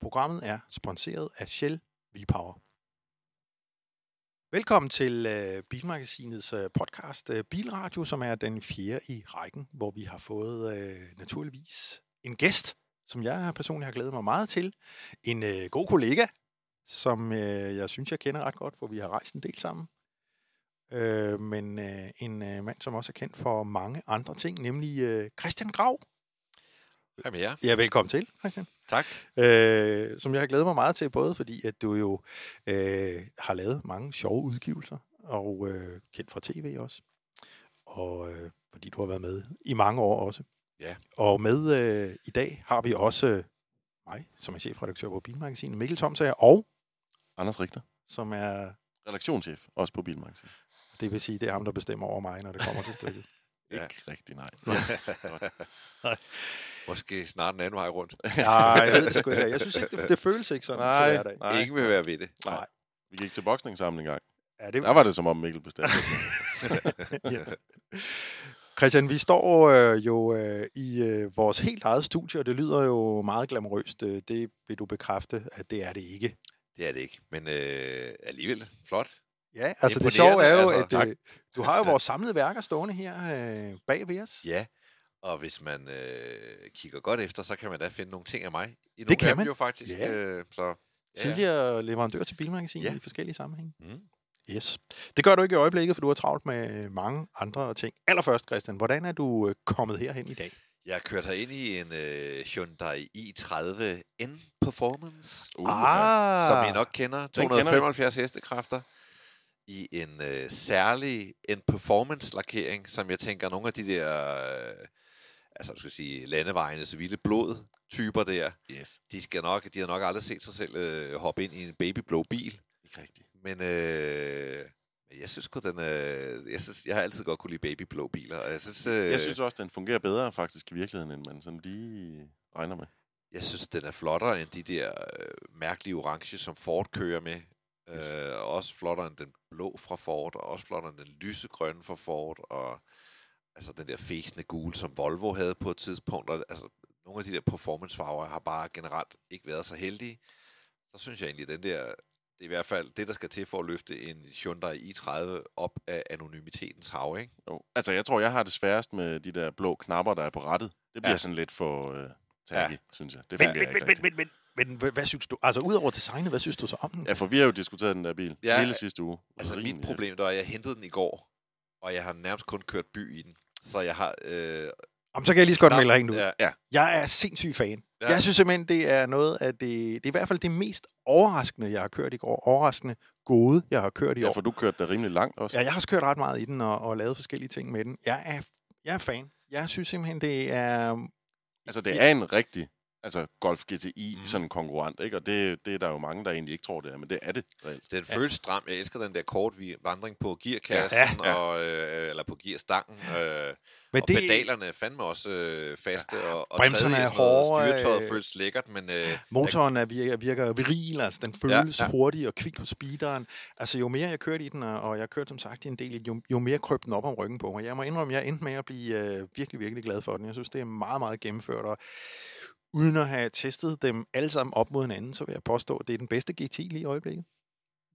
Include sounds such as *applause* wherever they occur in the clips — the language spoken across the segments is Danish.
Programmet er sponsoreret af Shell V-Power. Velkommen til øh, Bilmagasinets øh, podcast øh, Bilradio, som er den fjerde i rækken, hvor vi har fået øh, naturligvis en gæst, som jeg personligt har glædet mig meget til. En øh, god kollega, som øh, jeg synes, jeg kender ret godt, hvor vi har rejst en del sammen. Øh, men øh, en øh, mand, som også er kendt for mange andre ting, nemlig øh, Christian Grav. Hej med jer. Ja, velkommen til, Christian. Tak. Øh, som jeg har glædet mig meget til, både fordi, at du jo øh, har lavet mange sjove udgivelser, og øh, kendt fra tv også, og øh, fordi du har været med i mange år også. Ja. Og med øh, i dag har vi også øh, mig, som er chefredaktør på Bilmagasinet, Mikkel Thomsager, og Anders Richter, som er, redaktionschef, også på Bilmagasin. det vil sige, det er ham, der bestemmer over mig, når det kommer til stykket. *laughs* Ja. Ikke rigtig, nej. *laughs* *laughs* Måske snart en anden vej rundt. Nej, jeg ved det sgu *laughs* ikke. Jeg synes ikke, det, det føles ikke sådan Nej, til hverdag. nej. Ingen vil være ved det. nej. Vi gik til boksning sammen en gang. Ja, det, Der var det som om Mikkel bestemte. *laughs* ja. Christian, vi står øh, jo øh, i øh, vores helt eget studie, og det lyder jo meget glamourøst. Øh, Det vil du bekræfte, at det er det ikke. Det er det ikke. Men øh, alligevel flot. Ja, altså det sjove er jo, altså. at øh, du har jo vores samlede værker stående her øh, bag ved os. Ja. Og hvis man øh, kigger godt efter, så kan man da finde nogle ting af mig. I nogle Det kan man. Jo faktisk. Ja. Øh, så, ja. Tidligere leverandør til Bilmagasinet Ja. i forskellige sammenhænge. Mm. Yes. Det gør du ikke i øjeblikket, for du har travlt med mange andre ting. Allerførst, Christian, hvordan er du øh, kommet herhen i dag? Jeg har kørt herind i en øh, Hyundai i30 N Performance, Uh, ah, som I nok kender. kender vi. 275 hestekræfter i en øh, særlig en performance lakering, som jeg tænker nogle af de der øh, altså du skal sige landevejenes vilde blod typer der, Yes, de skal nok de har nok aldrig set sig selv øh, hoppe ind i en babyblå bil, ikke rigtigt. men øh, jeg synes sgu den øh, jeg synes jeg har altid godt kunne lide babyblå biler, og jeg synes øh, Jeg synes også, den fungerer bedre faktisk i virkeligheden, end man sådan lige regner med. Jeg synes, den er flottere end de der øh, mærkelige orange, som Ford kører med. Yes. Øh, og også flottere end den blå fra Ford, og også flottere end den lysegrønne fra Ford, og altså den der fæsende gule, som Volvo havde på et tidspunkt. Og, altså, nogle af de der performancefarver har bare generelt ikke været så heldige. Så synes jeg egentlig, at den der, det er i hvert fald det, der skal til for at løfte en Hyundai i30 op af anonymitetens hav, ikke? Jo. Altså, jeg tror, jeg har det sværest med de der blå knapper, der er på rettet. Det bliver Ja. sådan lidt for øh, tacky, ja. synes jeg. Det Men, fungerer men, ikke men, rigtigt. men, men, men, hvad, synes du? Altså, udover designet, hvad synes du så om den? Ja, for vi har jo diskuteret den der bil Ja, hele sidste uge. Altså mit problem, der er, at jeg hentede den i går, og jeg har nærmest kun kørt by i den. Så jeg har... Øh, Jamen, så kan jeg lige så godt melde dig ud. Ja, Ja. Jeg er sindssyg fan. Ja. Ja. Jeg synes simpelthen, det er noget af det... Det er i hvert fald det mest overraskende, jeg har kørt i går. Overraskende gode, jeg har kørt i Ja, år. for du kørte da rimelig langt også. Ja, jeg har også kørt ret meget i den og, og lavet forskellige ting med den. Jeg er, jeg er fan. Jeg synes simpelthen, det er... Altså, det er en rigtig altså Golf GTI, mm. sådan en konkurrent, ikke? Og det, det er der jo mange, der egentlig ikke tror, det er, men det er det reelt. den føles stram. Jeg elsker den der kort vandring på gearkassen, Ja, ja, ja. Og, øh, eller på gearstangen. Øh, Men og det, pedalerne er fandme også øh, faste. Og, og bremserne er hårde, Styretøjet øh, føles lækkert, men... Øh, Motoren er, virker, virker viril, altså den føles ja, ja. ja. hurtig og kvik på speederen. Altså jo mere jeg kørte i den, og og jeg kørte som sagt i en del, jo, jo mere krøb den op om ryggen på mig. Jeg må indrømme, jeg endte med at blive øh, virkelig, virkelig glad for den. Jeg synes, det er meget, meget gennemført, og uden at have testet dem alle sammen op mod hinanden, så vil jeg påstå, at det er den bedste GT lige i øjeblikket.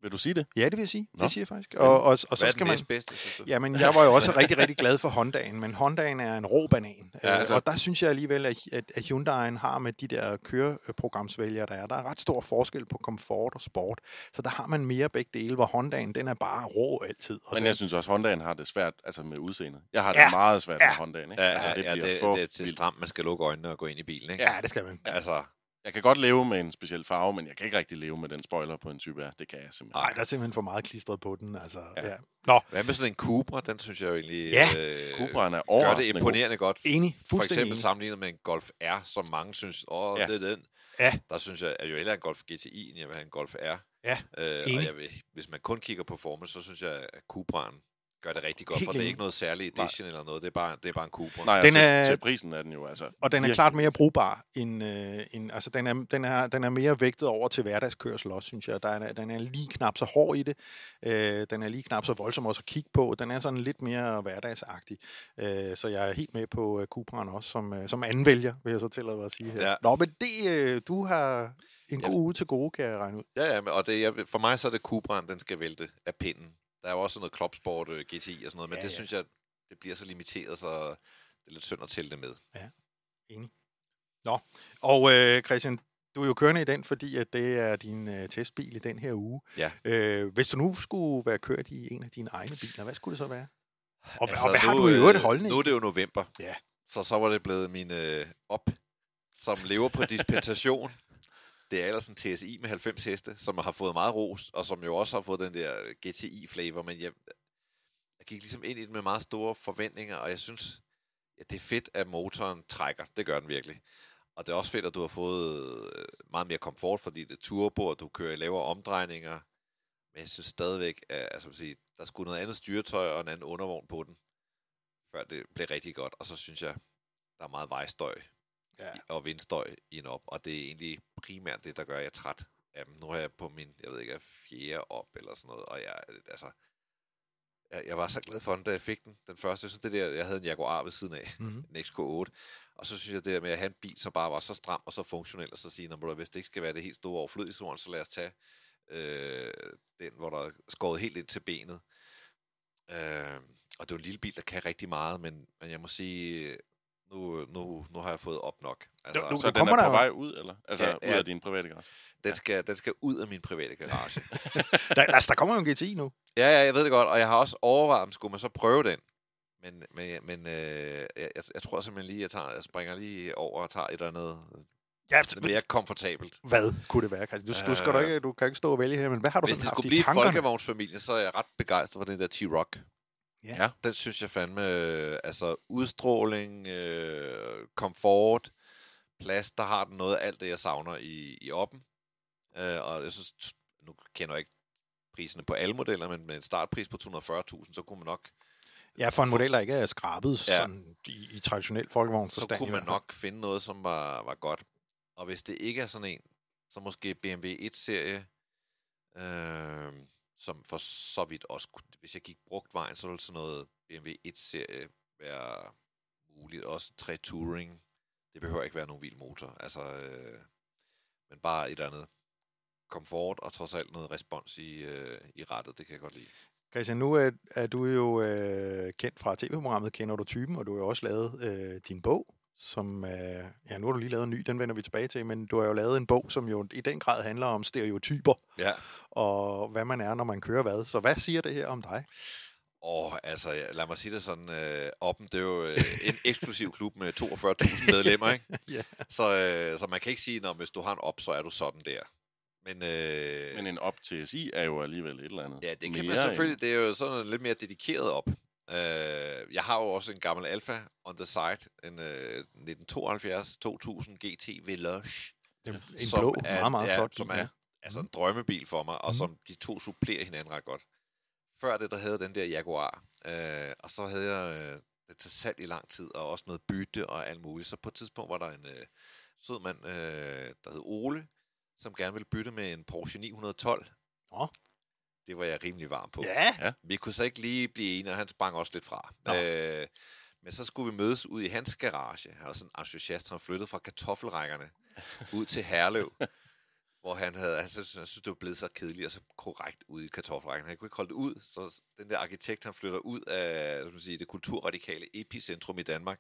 Vil du sige det? Ja, det vil jeg sige. Nå. Det siger jeg faktisk. Og, og, og så hvad er skal den man... du? Jamen, jeg var jo også rigtig, rigtig glad for Hondaen, men Hondaen er en rå banan. Ja, altså- altså, og der synes jeg alligevel, at, at, at Hyundai'en har med de der køreprogramsvælgere, der er, der er ret stor forskel på komfort og sport. Så der har man mere begge dele, hvor Hondaen, den er bare rå altid. Og Men den, jeg synes også, Hondaen har det svært altså med udseendet. Jeg har det Ja. meget svært Ja. med Hondaen. Ikke? Ja, altså, det ja, bliver det, for det er til stramt, man skal lukke øjnene og gå ind i bilen, ikke? ja, det skal man. Altså, Jeg kan godt leve med en speciel farve, men jeg kan ikke rigtig leve med den spoiler på en Type R. Det kan jeg simpelthen Nej, der er simpelthen for meget klistret på den. Altså, Ja. ja. Nå, hvad med sådan en Cupra? Den synes jeg jo egentlig Ja. øh, er gør det imponerende godt. enig. For eksempel enig. sammenlignet med en Golf R, som mange synes, åh, Ja. det er den. Ja. Der synes jeg, at jo hellere en Golf GTI, end jeg vil have en Golf R. Ja, øh, enig. og jeg vil, hvis man kun kigger på performance, så synes jeg, at Cupraen gør det rigtig godt, Helt for det er ikke noget særligt edition eller noget. Det er bare, det er bare en Cupra. Nej, Den til, er- til prisen er den jo altså... Og den er klart mere brugbar end, øh, end altså den er, den, er, den er mere vægtet over til hverdagskørsel også, synes jeg. Der er, den er lige knap så hård i det. Øh, den er lige knap så voldsom også at kigge på. Den er sådan lidt mere hverdagsagtig. Øh, så jeg er helt med på uh, Cupraen også som, uh, som anvælger, vil jeg så tillade mig at sige her. Ja. Nå, men det, øh, du har en Ja. god uge til gode, kan jeg regne ud. Ja, ja, men- og det, er- for mig så er det Cupraen, den skal vælte af pinden. Der er jo også noget Klopsport øh, GTI og sådan noget, men Ja, ja, det ja. synes jeg, det bliver så limiteret, så det er lidt synd at tælle det med. Enig. Nå, og øh, Christian, du er jo kørende i den, fordi at det er din øh, testbil i den her uge. Ja. Øh, hvis du nu skulle være kørt i en af dine egne biler, hvad skulle det så være? Og, altså, og hvad har nu, du i øvrigt øh, holdning? Nu er det jo november. Ja. Så så var det blevet min øh, op, som lever på dispensation. *laughs* Det er ellers en TSI med 90 heste, som har fået meget ros, og som jo også har fået den der GTI-flavor, men jeg, jeg gik ligesom ind i den med meget store forventninger, og jeg synes, ja, det er fedt, at motoren trækker. Det gør den virkelig. Og det er også fedt, at du har fået øh, meget mere komfort, fordi det er turbo, og du kører i lavere omdrejninger. Men jeg synes stadigvæk, at altså, at sige, der skulle noget andet styretøj og en anden undervogn på den, før det blev rigtig godt. Og så synes jeg, der er meget vejstøj Ja. og vindstøj i en op, og det er egentlig primært det, der gør, at jeg er træt af dem. Nu har jeg på min, jeg ved ikke, fjerde op eller sådan noget, og jeg, altså, jeg, jeg var så glad for den, da jeg fik den. Den første, synes, det der, jeg havde en Jaguar ved siden af, Mm-hmm. en XK8, og så synes jeg det der med at have en bil, som bare var så stram og så funktionel, og så sige, når hvis det ikke skal være det helt store overflødighedsorden, så lad os tage øh, den, hvor der er skåret helt ind til benet. Øh, og det er en lille bil, der kan rigtig meget, men, men jeg må sige, nu, nu, nu har jeg fået op nok. Altså, Nu- Så nu den kommer er der på jo- vej ud, eller? Altså Ja, ud af din private garage? den, skal, den skal ud af min private garage. *laughs* Der, altså, der kommer jo en GTI nu. ja, ja, jeg ved det godt, og jeg har også overvejet, om skulle man så prøve den. Men, men, men øh, jeg, jeg, tror simpelthen lige, jeg, tager, jeg springer lige over og tager et eller andet Ja, mere komfortabelt. hvad kunne det være? Du, du, skal da ikke, du kan ikke stå og vælge her, men hvad har du Hvis sådan det skulle blive tankerne? folkevognsfamilien, så er jeg ret begejstret for den der T-Rock. Ja. ja. Den synes jeg fandme, øh, altså udstråling, øh, komfort, plads, der har den noget af alt det, jeg savner i, i oppen. Øh, og jeg synes, nu kender jeg ikke priserne på alle modeller, men med en startpris på 240.000, så kunne man nok, Ja, for en model, der ikke er skrabet Ja. sådan i, i traditionel folkevogn så kunne man nok finde noget, som var, var godt. Og hvis det ikke er sådan en, så måske BMW 1-serie, øh, som for så vidt også, kunne- hvis jeg gik brugt vejen, så ville sådan noget BMW 1-serie være muligt. Også 3 Touring. Det behøver ikke være nogen vild motor. Altså, øh, men bare et eller andet komfort og trods alt noget respons i, øh, i rettet. Det kan jeg godt lide. Christian, nu er, er du jo øh, kendt fra tv-programmet Kender du typen, og du har jo også lavet øh, din bog, som, øh, ja, nu har du lige lavet en ny, den vender vi tilbage til, men du har jo lavet en bog, som jo i den grad handler om stereotyper, Ja. og hvad man er, når man kører hvad. Så hvad siger det her om dig? Og altså, ja, lad mig sige det sådan, øh, Oppen, det er jo øh, en eksklusiv klub med 42.000 *laughs* medlemmer, ikke? Ja. Så, øh, så man kan ikke sige, at hvis du har en op, så er du sådan der. Men, øh, Men en op TSI er jo alligevel et eller andet. ja, det kan mere man selvfølgelig. Det er jo sådan lidt mere dedikeret op. Øh, jeg har jo også en gammel Alfa on the side, en øh, 1972-2000 GT Veloce. En, en som blå, er- meget, meget ja, flot som bil, er ja. altså en drømmebil for mig, og Mhm. som de to supplerer hinanden ret godt. Før det, der havde den der Jaguar, øh, og så havde jeg øh, det til salg i lang tid, og også noget bytte og alt muligt. Så på et tidspunkt var der en øh, sød mand, øh, der hed Ole, som gerne ville bytte med en Porsche 912. Nå. Det var jeg rimelig varm på. Ja, Vi kunne så ikke lige blive enige, og han sprang også lidt fra. Nå. Øh, men så skulle vi mødes ud i hans garage. Han var sådan en entusiast, han flyttede fra kartoffelrækkerne ud til Herlev, *laughs* hvor han havde, han synes, han synes, det var blevet så kedeligt og så korrekt ude i kartoffelrækkerne. Han kunne ikke holde det ud, så den der arkitekt, han flytter ud af man sige, det kulturradikale epicentrum i Danmark,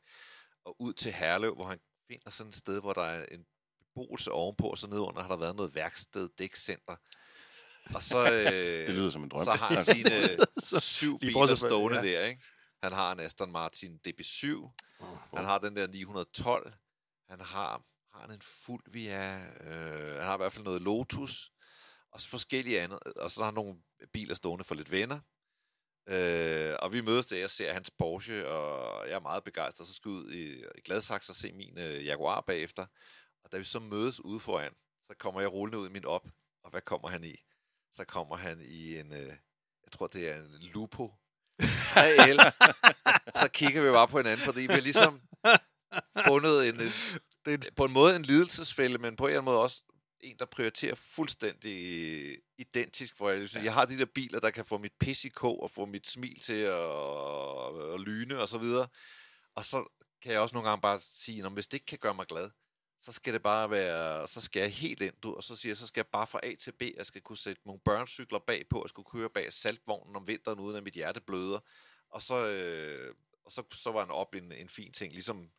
og ud til Herlev, hvor han finder sådan et sted, hvor der er en beboelse ovenpå, og så nedenunder har der været noget værksted, dækcenter. Og så, øh, Det lyder som en drøm. så har *laughs* han sine syv biler stående ja. der, ikke? Han har en Aston Martin DB7, Åh. han har den der 912, han har, har han en fuld via, øh, han har i hvert fald noget Lotus, og så forskellige andet, og så har han nogle biler stående for lidt venner. Øh, og vi mødes der, jeg ser hans Porsche, og jeg er meget begejstret, så skal jeg ud i, i Gladsaxe og se min øh, Jaguar bagefter. Og da vi så mødes ude foran, så kommer jeg rullende ud i min op, og hvad kommer han i? Så kommer han i en, øh, jeg tror det er en Lupo *laughs* 3L. så kigger vi bare på hinanden, fordi vi har ligesom fundet en, Det er en- på en måde en lidelsesfælde, men på en eller anden måde også en, der prioriterer fuldstændig identisk. Hvor jeg, ja. jeg har de der biler, der kan få mit pis i kog og få mit smil til at, at lyne og så videre. Og så kan jeg også nogle gange bare sige, hvis det ikke kan gøre mig glad, så skal det bare være, så skal jeg helt ind, du, og så siger jeg, så skal jeg bare fra A til B, jeg skal kunne sætte nogle børncykler bagpå, jeg skulle køre bag saltvognen om vinteren, uden at mit hjerte bløder. Og så, øh, og så, så var han op en, en fin ting, ligesom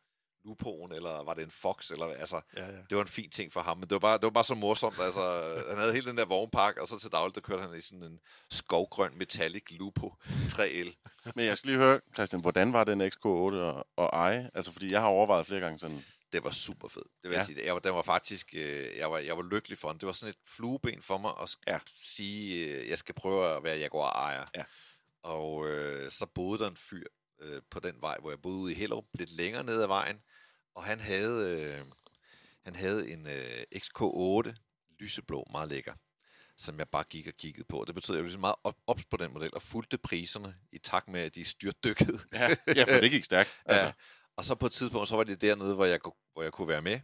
Lupoen, eller var det en Fox, eller altså, Ja, ja. det var en fin ting for ham, men det var bare, det var bare så morsomt, altså, han havde hele den der vognpark, og så til dagligt, der kørte han i sådan en skovgrøn metallic Lupo 3L. Men jeg skal lige høre, Christian, hvordan var den XK8 at, at eje? Altså, fordi jeg har overvejet flere gange sådan... Det var super fedt. Det vil Ja. jeg sige. Jeg var, den var faktisk, øh, jeg, var, jeg var lykkelig for den. Det var sådan et flueben for mig at Ja. sige, øh, jeg skal prøve at være Jaguar-ejer. Ja. Og øh, så boede der en fyr øh, på den vej, hvor jeg boede ude i Hellerup, lidt længere ned ad vejen. Og han havde, øh, han havde en øh, XK8 lyseblå, meget lækker, som jeg bare gik og kiggede på. Det betød, at jeg blev meget op, ops på den model og fulgte priserne i takt med, at de styrtdykkede. Ja, ja for det gik stærkt. *laughs* Altså, Ja. Og så på et tidspunkt, så var det dernede, hvor jeg, kunne- hvor jeg kunne være med.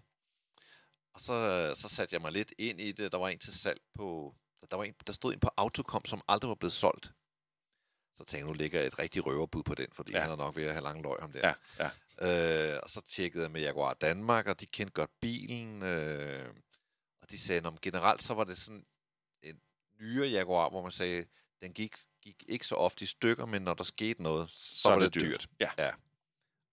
Og så, så satte jeg mig lidt ind i det. Der var en til salg på... Der, var en, der stod en på Autocom, som aldrig var blevet solgt. Så tænkte jeg, nu ligger et rigtig røverbud på den, fordi Ja. han er nok ved at have lang løg om der. ja, ja. Øh, og så tjekkede jeg med Jaguar Danmark, og de kendte godt bilen. Øh, og de sagde, at generelt så var det sådan en nyere Jaguar, hvor man sagde, den gik, gik ikke så ofte i stykker, men når der skete noget, så, så var det det dyrt. dyrt. Ja. ja.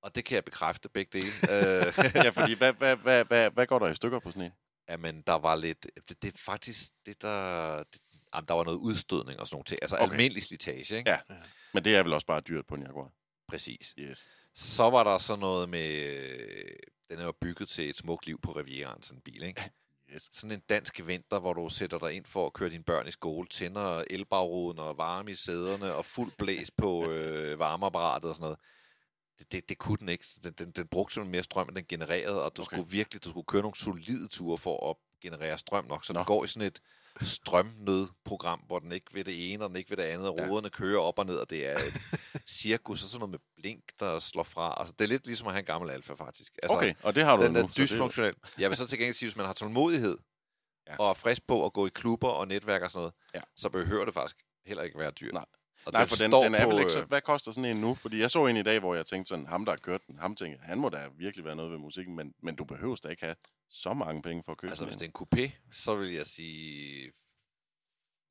Og det kan jeg bekræfte begge dele. *laughs* øh, ja, fordi hvad, hvad, hvad, hvad, hvad går der i stykker på sådan en? Jamen, der var lidt... Det, det er faktisk det, der... Det, jamen, der var noget udstødning og sådan nogle ting. Altså Okay. almindelig slitage, ikke? Ja. Men det er vel også bare dyrt på en Jaguar. Præcis. Yes. Så var der så noget med... Den er jo bygget til et smukt liv på Rivieraen, sådan en bil, ikke? *laughs* Yes. Sådan en dansk vinter, hvor du sætter dig ind for at køre dine børn i skole, tænder elbagruden og varme i sæderne og fuld blæs på *laughs* øh, varmeapparatet og sådan noget. Det, det, det kunne den ikke. Den, den, den brugte simpelthen mere strøm, end den genererede, og du Okay. skulle virkelig du skulle køre nogle solide ture for at generere strøm nok. Så Nå. den går i sådan et strømnødprogram, hvor den ikke ved det ene, og den ikke ved det andet, og Ja. roderne kører op og ned, og det er et *laughs* cirkus, og sådan noget med blink, der slår fra. Altså, det er lidt ligesom at have en gammel alfa, faktisk. Altså, Okay, og det har du den nu. er så det- dysfunktionel. Jeg vil så til gengæld sige, hvis man har tålmodighed, ja. og er frisk på at gå i klubber og netværk og sådan noget, Ja. så behøver det faktisk heller ikke være dyrt. Nej. Og Nej, for den, den er på, vel ikke så... øh, Hvad koster sådan en nu? Fordi jeg så en i dag, hvor jeg tænkte sådan, ham der har kørt den, ham tænkte, han må da virkelig være noget ved musikken, men, men du behøver da ikke have så mange penge for at købe Altså, sådan hvis det er en coupé, så vil jeg sige,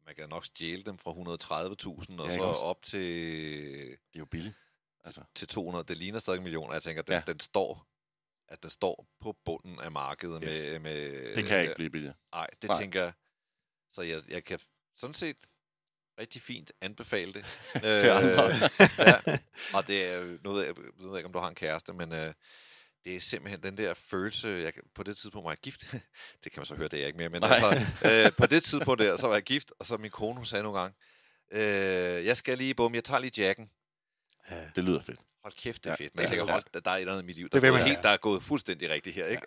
man kan nok stjæle dem fra 130.000 og Ja, så også? op til, Det er jo billigt. Altså, til 200. Det ligner stadig millioner. Jeg tænker, den, Ja. den står at den står på bunden af markedet Yes. med, med... det kan ikke blive billigere. Nej, det. Nej. tænker jeg. Så jeg, jeg kan sådan set rigtig fint anbefale det. *laughs* Til andre. ja. *laughs* Og det er jo noget, jeg, jeg ved ikke, om du har en kæreste, men øh, det er simpelthen den der følelse, jeg, på det tidspunkt var jeg gift. *laughs* det kan man så høre, det er jeg ikke mere, men Nej. altså, øh, på det tidspunkt der, så var jeg gift, og så min kone, hun sagde nogle gange, øh, jeg skal lige, bum, jeg tager lige jacken. Ja. Det lyder fedt. Hold kæft, det Ja, er fedt. Men det jeg tænker, er- hold, der er et eller andet i mit liv, der, Det er, helt, der er gået fuldstændig rigtigt her. Ikke?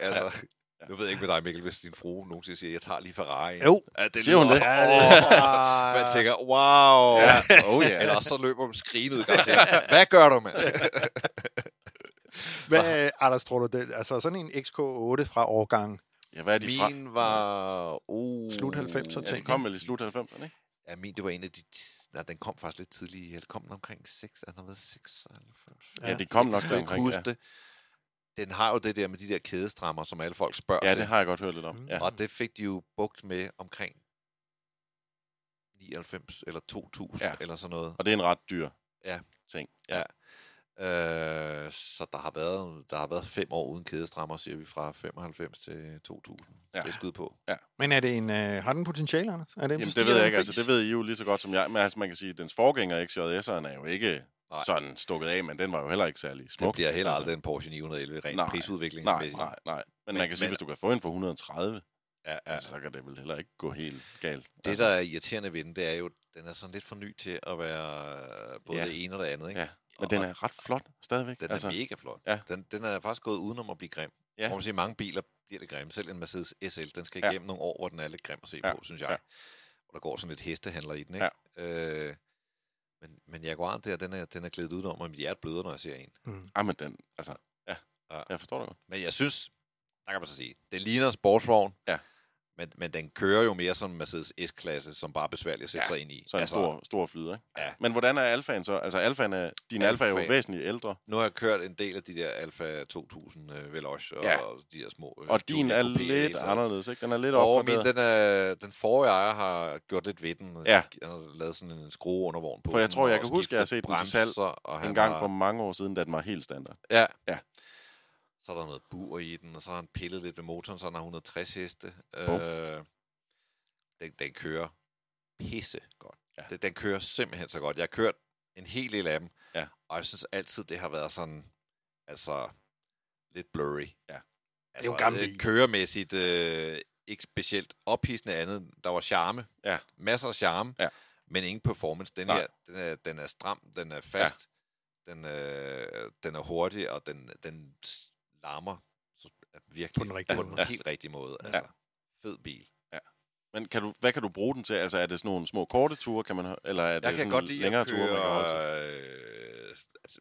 Ja. Nu ved jeg ikke med dig, Mikkel, hvis din frue nogensinde siger, jeg tager lige Ferrari. Jo. Ja, det Siger hun det? Åh, man tænker, wow. Ja. Oh, ja. Eller så løber hun skrigende ud. Hvad gør du, mand? *laughs* Hvad, Anders, tror du, det, altså sådan en XK8 fra årgang Ja, hvad er de fra? Min var... Uh, Slut 90'er Ja, ting. de kom vel i slut 90'erne, ikke? Ja, min, det var en af de... Nej, den kom faktisk lidt tidligt. Ja, det kom den omkring 6, den har været 96. Ja, de kom nok Jeg huske Ja. det. Den har jo det der med de der kædestrammer, som alle folk spørger ja, til. det har jeg godt hørt lidt om. Mm. Ja. Og det fik de jo bugt med omkring 99 eller 2000 Ja. ja. eller sådan noget. Og det er en ret dyr Ja. ting. Ja. Øh, så der har, været, der har været fem år uden kædestrammer, siger vi, fra 95 til 2000. Ja. Ja. Det er skud på. Men er det en, øh, har den potentiale, Anders? Er det en Jamen, det ved jeg ikke. Altså, det ved I jo lige så godt som jeg. Men altså, man kan sige, at dens forgænger, XJS'eren, er jo ikke Nej. sådan stukket af, men den var jo heller ikke særlig smuk. Det bliver heller altså. aldrig en Porsche 911 rent Nej. prisudviklingsmæssigt. Nej, nej, nej. Men, Men- man kan sige, men- hvis du kan få en for 130, Ja, ja. altså, så kan det vel heller ikke gå helt galt. Det, altså, der er irriterende ved den, det er jo, den er sådan lidt for ny til at være øh, både Ja. ja. det ene og det andet. Ikke? Ja, Men Og- den er ret flot stadigvæk. Den er altså, mega flot. Ja. Den, den er faktisk gået udenom at blive grim. Ja. Ja. Hvor man siger, mange biler bliver lidt grimme. Selv en Mercedes SL, den skal Ja. igennem nogle år, hvor den er lidt grim at se Ja. på, synes jeg. Ja. Hvor der går sådan lidt hestehandler i den, ikke? Øh, Men, men Jaguaren der, den er, den er glædet udenom, og mit hjerte bløder, når jeg ser en. Mm. Ah, men den, altså, ja. Ja. Jeg forstår det godt. Men jeg synes, der kan man så sige, det ligner en sportsvogn, Ja. Men, men den kører jo mere som Mercedes S-klasse, som bare er besværlig at sætte Ja, sig ind i. Så en altså, stor, stor flyder, ikke? Ja. Men hvordan er alfaen så? Altså, alfaen er, din alfa, er jo væsentligt ældre. Nu har jeg kørt en del af de der Alfa 2000 øh, Veloce og Ja. de der små... øh, Og din er lidt anderledes, ikke? Den er lidt Og min, den, er, den forrige ejer har gjort lidt ved den. Ja. Han har lavet sådan en skrue undervogn på For jeg tror, jeg og kan huske, jeg har set den til salg og En gang har, for mange år siden, da den var helt standard. Ja. Ja. Så er der noget bur i den, og så har han pillet lidt ved motoren, så han har 160 heste. Bum. Øh, den, den kører pisse godt. Ja. Den, den kører simpelthen så godt. Jeg har kørt en hel del af dem, Ja. og jeg synes altid, det har været sådan, altså, lidt blurry. Ja. er jo en gammel øh. Køremæssigt, øh, ikke specielt ophidsende andet. Der var charme. Ja. Masser af charme, Ja. men ingen performance. Den Nej. her, den er, den er stram, den er fast, ja. den, øh, den er hurtig, og den, den larmer så, virkelig På den rigtige på måde. den helt rigtige måde. Altså, fed bil. Men kan du, hvad kan du bruge den til? Altså, er det sådan nogle små korte ture, kan man, eller er det Jeg sådan kan godt lide længere ture, man kan holde til?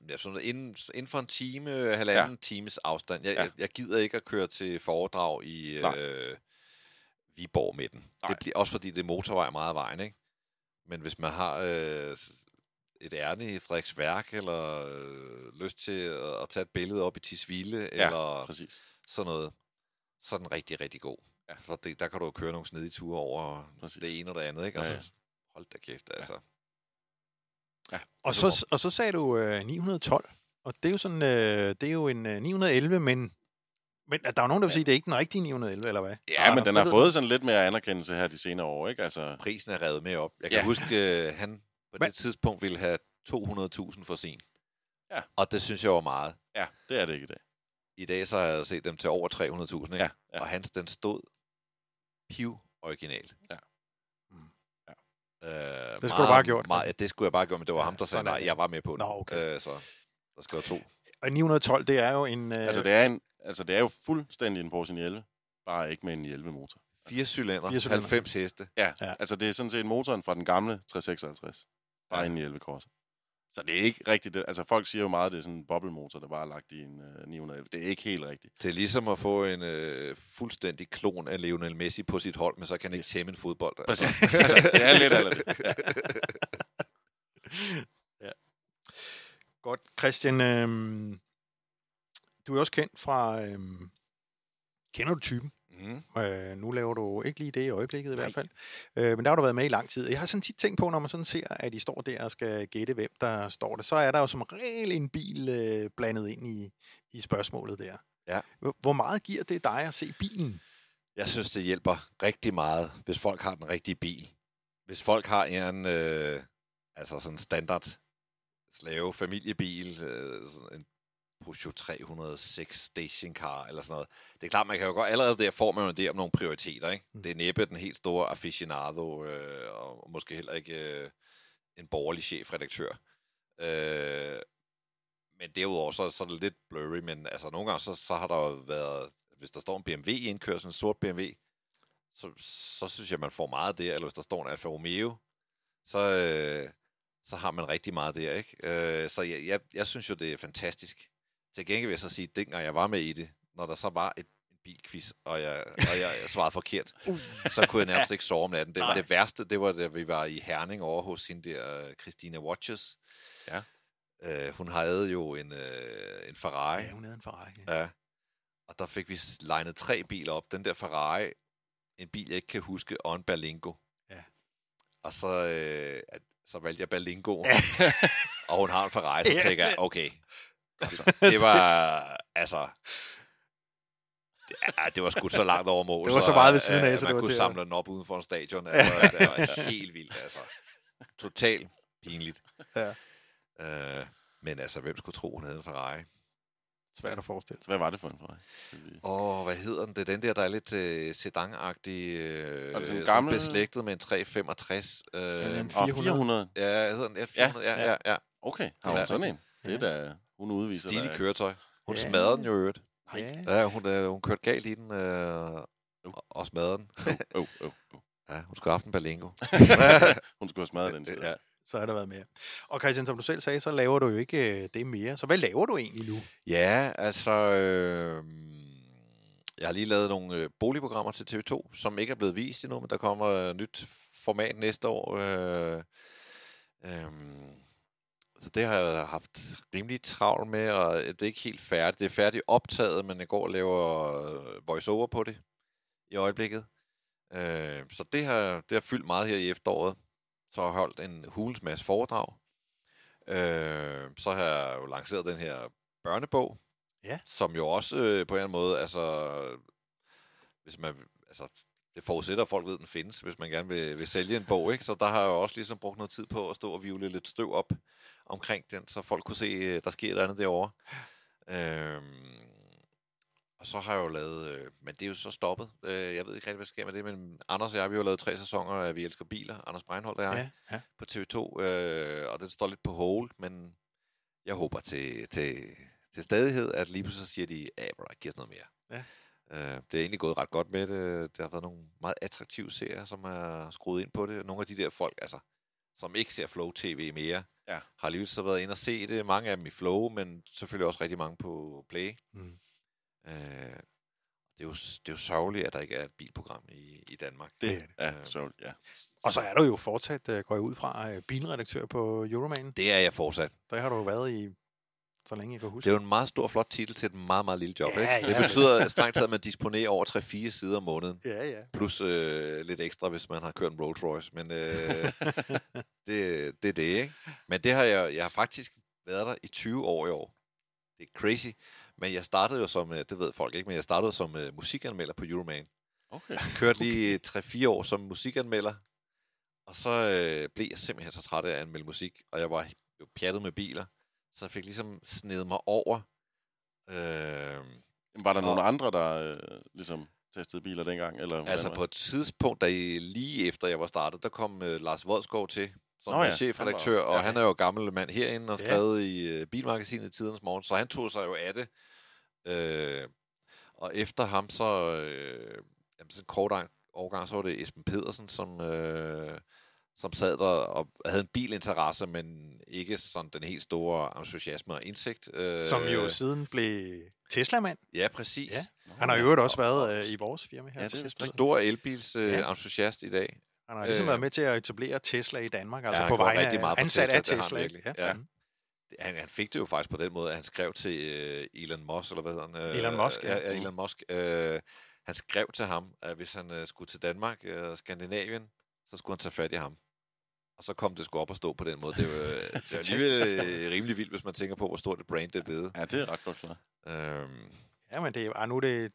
øh, ja, sådan inden, inden for en time, halvanden ja. times afstand. Jeg, Ja. ja. jeg, jeg gider ikke at køre til foredrag i Nej. øh, Viborg med den. Nej. Det bliver også fordi det er motorvej meget af vejen, ikke? Men hvis man har øh, et ærne i Frederiksværk, eller øh, lyst til at, at tage et billede op i Tisvilde, Ja, eller Præcis. sådan noget, så er den rigtig, rigtig god. Ja. For det, der kan du jo køre nogle snedige ture over Præcis. det ene og det andet, ikke? Ja, Altså, ja. hold da kæft, altså. Og så, og så sagde du øh, 912, og det er jo sådan, øh, det er jo en øh, 911, men, men der er jo nogen, der vil sige, at det er ikke den rigtige 911, eller hvad? Ja, men Anders, den har fået sådan lidt mere anerkendelse her de senere år, ikke? Altså, prisen er revet med op. Jeg kan Ja. ja. huske, øh, han på Men- det tidspunkt ville have 200.000 for sin. Ja. Og det synes jeg var meget. ja, det er det ikke i dag. I dag så har jeg set dem til over 300.000, ikke? Ja, ja. Og hans, den stod piv originalt. Ja. Mm. Øh, det skulle du bare have gjort. Meget, ja, det skulle jeg bare have gjort, men det var Ja, ja, ham, der sagde er nej. Jeg var med på det. Nå, okay. Øh, så der skal være to. Og 912, det er jo en... Øh, Altså, det er, en, altså, det er jo fuldstændig en Porsche 911, bare ikke med en 911-motor. Fire cylinder, Fire cylinder. 90 heste. Ja, Ja. ja, altså det er sådan set motoren fra den gamle 356, bare Ja. en 911 Corsa. Så det er ikke rigtigt. Det, altså folk siger jo meget, at det er sådan en boblemotor, der bare er lagt i en uh, 911. Det er ikke helt rigtigt. Det er ligesom at få en øh, fuldstændig klon af Lionel Messi på sit hold, men så kan han ikke tæmme en fodbold. Altså. Præcis. altså, det er lidt eller det. *laughs* Ja. Godt. Christian, øhm, du er også kendt fra... Øhm, kender du typen? Mm. Øh, nu laver du ikke lige det i øjeblikket i Nej. hvert fald. Øh, men der har du været med i lang tid. Jeg har sådan tit tænkt på, når man sådan ser, at I står der og skal gætte, hvem der står der, så er der jo som regel en bil øh, blandet ind i, i spørgsmålet der. Ja. Hvor- Hvor meget giver det dig at se bilen? Jeg synes, det hjælper rigtig meget, hvis folk har den rigtige bil. Hvis folk har en øh, altså sådan standard slave familiebil, øh, sådan en Peugeot 306 stationcar eller sådan noget. Det er klart, man kan jo godt, allerede der får man jo det om nogle prioriteter. Ikke? Mm. Det er næppe den helt store aficionado, øh, og måske heller ikke øh, en borgerlig chefredaktør. Øh, men derudover, så, så er det lidt blurry, men altså nogle gange, så, så har der jo været, hvis der står en BMW i indkørslen, en sort BMW, så, så synes jeg, man får meget der, eller hvis der står en Alfa Romeo, så, øh, så har man rigtig meget der, ikke? Øh, så jeg, jeg, jeg synes jo, det er fantastisk. Til gengæld vil jeg så sige, at dengang jeg var med i det, når der så var et en bilquiz, og jeg, og jeg, jeg svarede forkert, *laughs* så kunne jeg nærmest ikke sove om natten. Det, Nej. det værste, det var, da vi var i Herning over hos hende der, Christina Watches. Ja. Øh, hun havde jo en, øh, en Ferrari. Ja, hun havde en Ferrari. Ja. Ja. Og der fik vi legnet tre biler op. Den der Ferrari, en bil, jeg ikke kan huske, og en Berlingo. Ja. Og så, øh, så valgte jeg Berlingo. *laughs* og hun har en Ferrari, så Ja. tænker jeg, okay. Det, det var, altså... Det, ja, det var sgu så langt over mål. Det var så meget ved siden af, øh, så man det var kunne at- samle den op uden for en stadion. Altså, det var helt vildt, altså. Totalt pinligt. Ja. Øh, men altså, hvem skulle tro, hun havde en Ferrari? Svært at forestille sig. Hvad var det for en Ferrari? Åh, oh, hvad hedder den? Det er den der, der er lidt øh, sedan-agtig. Øh, Er det sådan en sådan gammel- beslægtet med en 365. Øh, en Og 400. 400. ja, hedder den F400? Ja, ja, ja. ja. Okay, har Ja. sådan en? Det er da, hun udviser Stilig da- køretøj. Hun Ja. smadrede den jo øvrigt. Ja. Ja, hun, øh, hun kørte galt i den øh, og, og smadrede den. Åh, åh, åh. Ja, hun skulle have haft en Berlingo. *laughs* Hun skulle have smadret den sted. ja. så har der været mere. Og Christian, som du selv sagde, så laver du jo ikke øh, det mere. Så hvad laver du egentlig nu? Ja, altså... Øh, jeg har lige lavet nogle øh, boligprogrammer til TV2, som ikke er blevet vist endnu, men der kommer et nyt format næste år. Øh, øh, så det har jeg haft rimelig travlt med, og det er ikke helt færdigt. Det er færdigt optaget, men jeg går og laver øh, voice-over på det i øjeblikket. Øh, så det har, det har fyldt meget her i efteråret. Så har jeg holdt en hulens masse foredrag. Øh, så har jeg jo lanceret den her børnebog, Ja. som jo også øh, på en måde, altså, hvis man, altså, det forudsætter, at folk ved, at den findes, hvis man gerne vil, vil sælge en bog, ikke? Så der har jeg jo også ligesom brugt noget tid på at stå og vivle lidt støv op omkring den, så folk kunne se, øh, der sker et eller andet derovre. Øhm, og så har jeg jo lavet, øh, men det er jo så stoppet. Øh, jeg ved ikke rigtig, hvad der sker med det, men Anders og jeg, vi har jo lavet tre sæsoner af Vi Elsker Biler, Anders Breinholt og jeg, Ja, ja. på TV2, øh, og den står lidt på hold, men jeg håber til, til, til stadighed, at lige pludselig siger de, at der giver os noget mere. Ja. Øh, det er egentlig gået ret godt med det. Der har været nogle meget attraktive serier, som er skruet ind på det. Nogle af de der folk, altså, som ikke ser Flow TV mere, Ja. har alligevel så været inde og se det. Mange af dem i Flow, men selvfølgelig også rigtig mange på Play. Mm. Øh, det, er jo, det er jo sørgeligt, at der ikke er et bilprogram i, i Danmark. Det er det. Ja, Øh, så, ja. Og så er du jo fortsat, øh, går jeg ud fra, øh, bilredaktør på Euroman. Det er jeg fortsat. Der har du jo været i, så længe jeg kan huske. Det er jo en meget stor, flot titel til et meget, meget lille job. Ja, ikke? ja. Det betyder strengt taget, at man disponerer over 3-4 sider om måneden. Ja, ja. Plus øh, lidt ekstra, hvis man har kørt en Rolls Royce. Men øh, *laughs* det, det er det, ikke? Men det har jeg, jeg har faktisk været der i 20 år i år. Det er crazy. Men jeg startede jo som, øh, det ved folk ikke, men jeg startede som uh, musikanmelder på Euroman. Okay. Jeg kørte lige 3-4 år som musikanmelder. Og så øh, blev jeg simpelthen så træt af at anmelde musik. Og jeg var jo pjattet med biler. Så jeg fik ligesom snedet mig over. Øh, Var der Og- nogle andre, der øh, ligesom testede biler dengang? Eller Altså på et tidspunkt, da I, lige efter jeg var startet, der kom uh, Lars Vodskov til, som Nå ja, ja, chefredaktør, han var- og ja. han er jo gammel mand herinde og Ja. skrevet i uh, Bilmagasinet Tidens Morgen, så han tog sig jo af det. Uh, og efter ham så, uh, jamen, så en kort ang- overgang, så var det Esben Pedersen, som, uh, som sad der og havde en bilinteresse, men ikke sådan den helt store entusiasme og indsigt. Uh, Som jo siden blev Tesla-mand. Ja, præcis. Ja. Ja. Han har jo øvrigt også været øh, i vores firma her. Ja, til det er Tesla. Stor elbils uh, Ja. ja. entusiast i dag. Han har ligesom Øh, været med til at etablere Tesla i Danmark, altså han på vegne meget af for ansat Tesla, af han Tesla. virkelig. ikke? Ja. Mm. han, han fik det jo faktisk på den måde, at han skrev til øh, Elon Musk, eller hvad hedder han? Øh, Elon Musk, ja. ja. ja Elon Musk. Øh, han skrev til ham, at hvis han øh, skulle til Danmark og øh, Skandinavien, så skulle han tage fat i ham. Og så kom det sgu op at stå på den måde. Det er jo øh, det er jo *laughs* alligevel øh, rimelig vildt, hvis man tænker på, hvor stort et brand det er blevet. Ja, det er ret godt klart. Øhm, Ja, men det er, nu er det et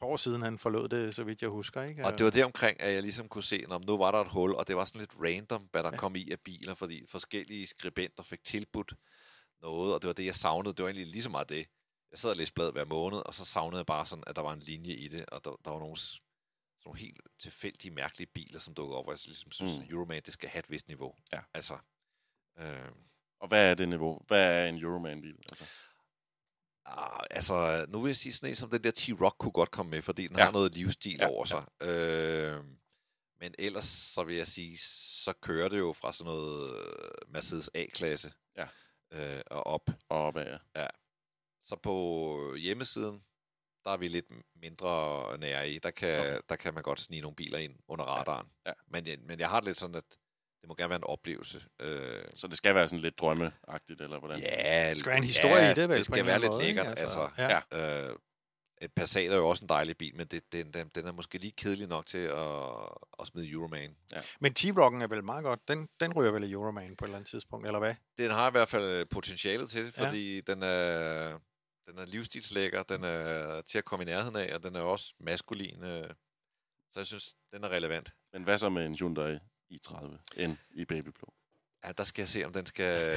par år siden, han forlod det, så vidt jeg husker. Ikke? og det var det omkring, at jeg ligesom kunne se, at nu var der et hul, og det var sådan lidt random, hvad der Ja. kom i af biler, fordi forskellige skribenter fik tilbudt noget, og det var det, jeg savnede. Det var egentlig lige så meget det. Jeg sad og læste bladet hver måned, og så savnede jeg bare sådan, at der var en linje i det, og der, der var nogle, nogle helt tilfældige, mærkelige biler, som dukkede op, og jeg ligesom synes, Mm. mm. Euroman, det skal have et vist niveau. Ja. Altså, øh, Og hvad er det niveau? Hvad er en Euroman-bil? Altså? Ah, altså, nu vil jeg sige sådan en som den der T-Rock kunne godt komme med, fordi den Ja. ja. har noget livsstil Ja, ja, over sig. Ja. Øh, men ellers, så vil jeg sige, så kører det jo fra sådan noget øh, Mercedes A-klasse Ja. øh, og op. Og opad, ja. Så på hjemmesiden, der er vi lidt mindre nære i. Der kan, Okay. der kan man godt snige nogle biler ind under radaren. ja. Men, jeg- men jeg har det lidt sådan, at det må gerne være en oplevelse. Øh, Så det skal være sådan lidt drømmeagtigt, eller hvordan? Ja, Der skal være en historie ja, i det, vel, Det skal være lidt måde, ikke? lækkert. Altså, Altså, ja. ja. øh, et Passat er jo også en dejlig bil, men det, den, den, den er måske lige kedelig nok til at, at smide Euroman. Men T-Rocken er vel meget godt. Den, den ryger vel i Euroman på et eller andet tidspunkt, eller hvad? Den har i hvert fald potentialet til det, Ja. fordi den er, den er livsstilslækker, den er til at komme i nærheden af, og den er også maskulin. Øh, så jeg synes, den er relevant. Men hvad så med en Hyundai i30 N i babyblå? Ja, der skal jeg se, om den skal...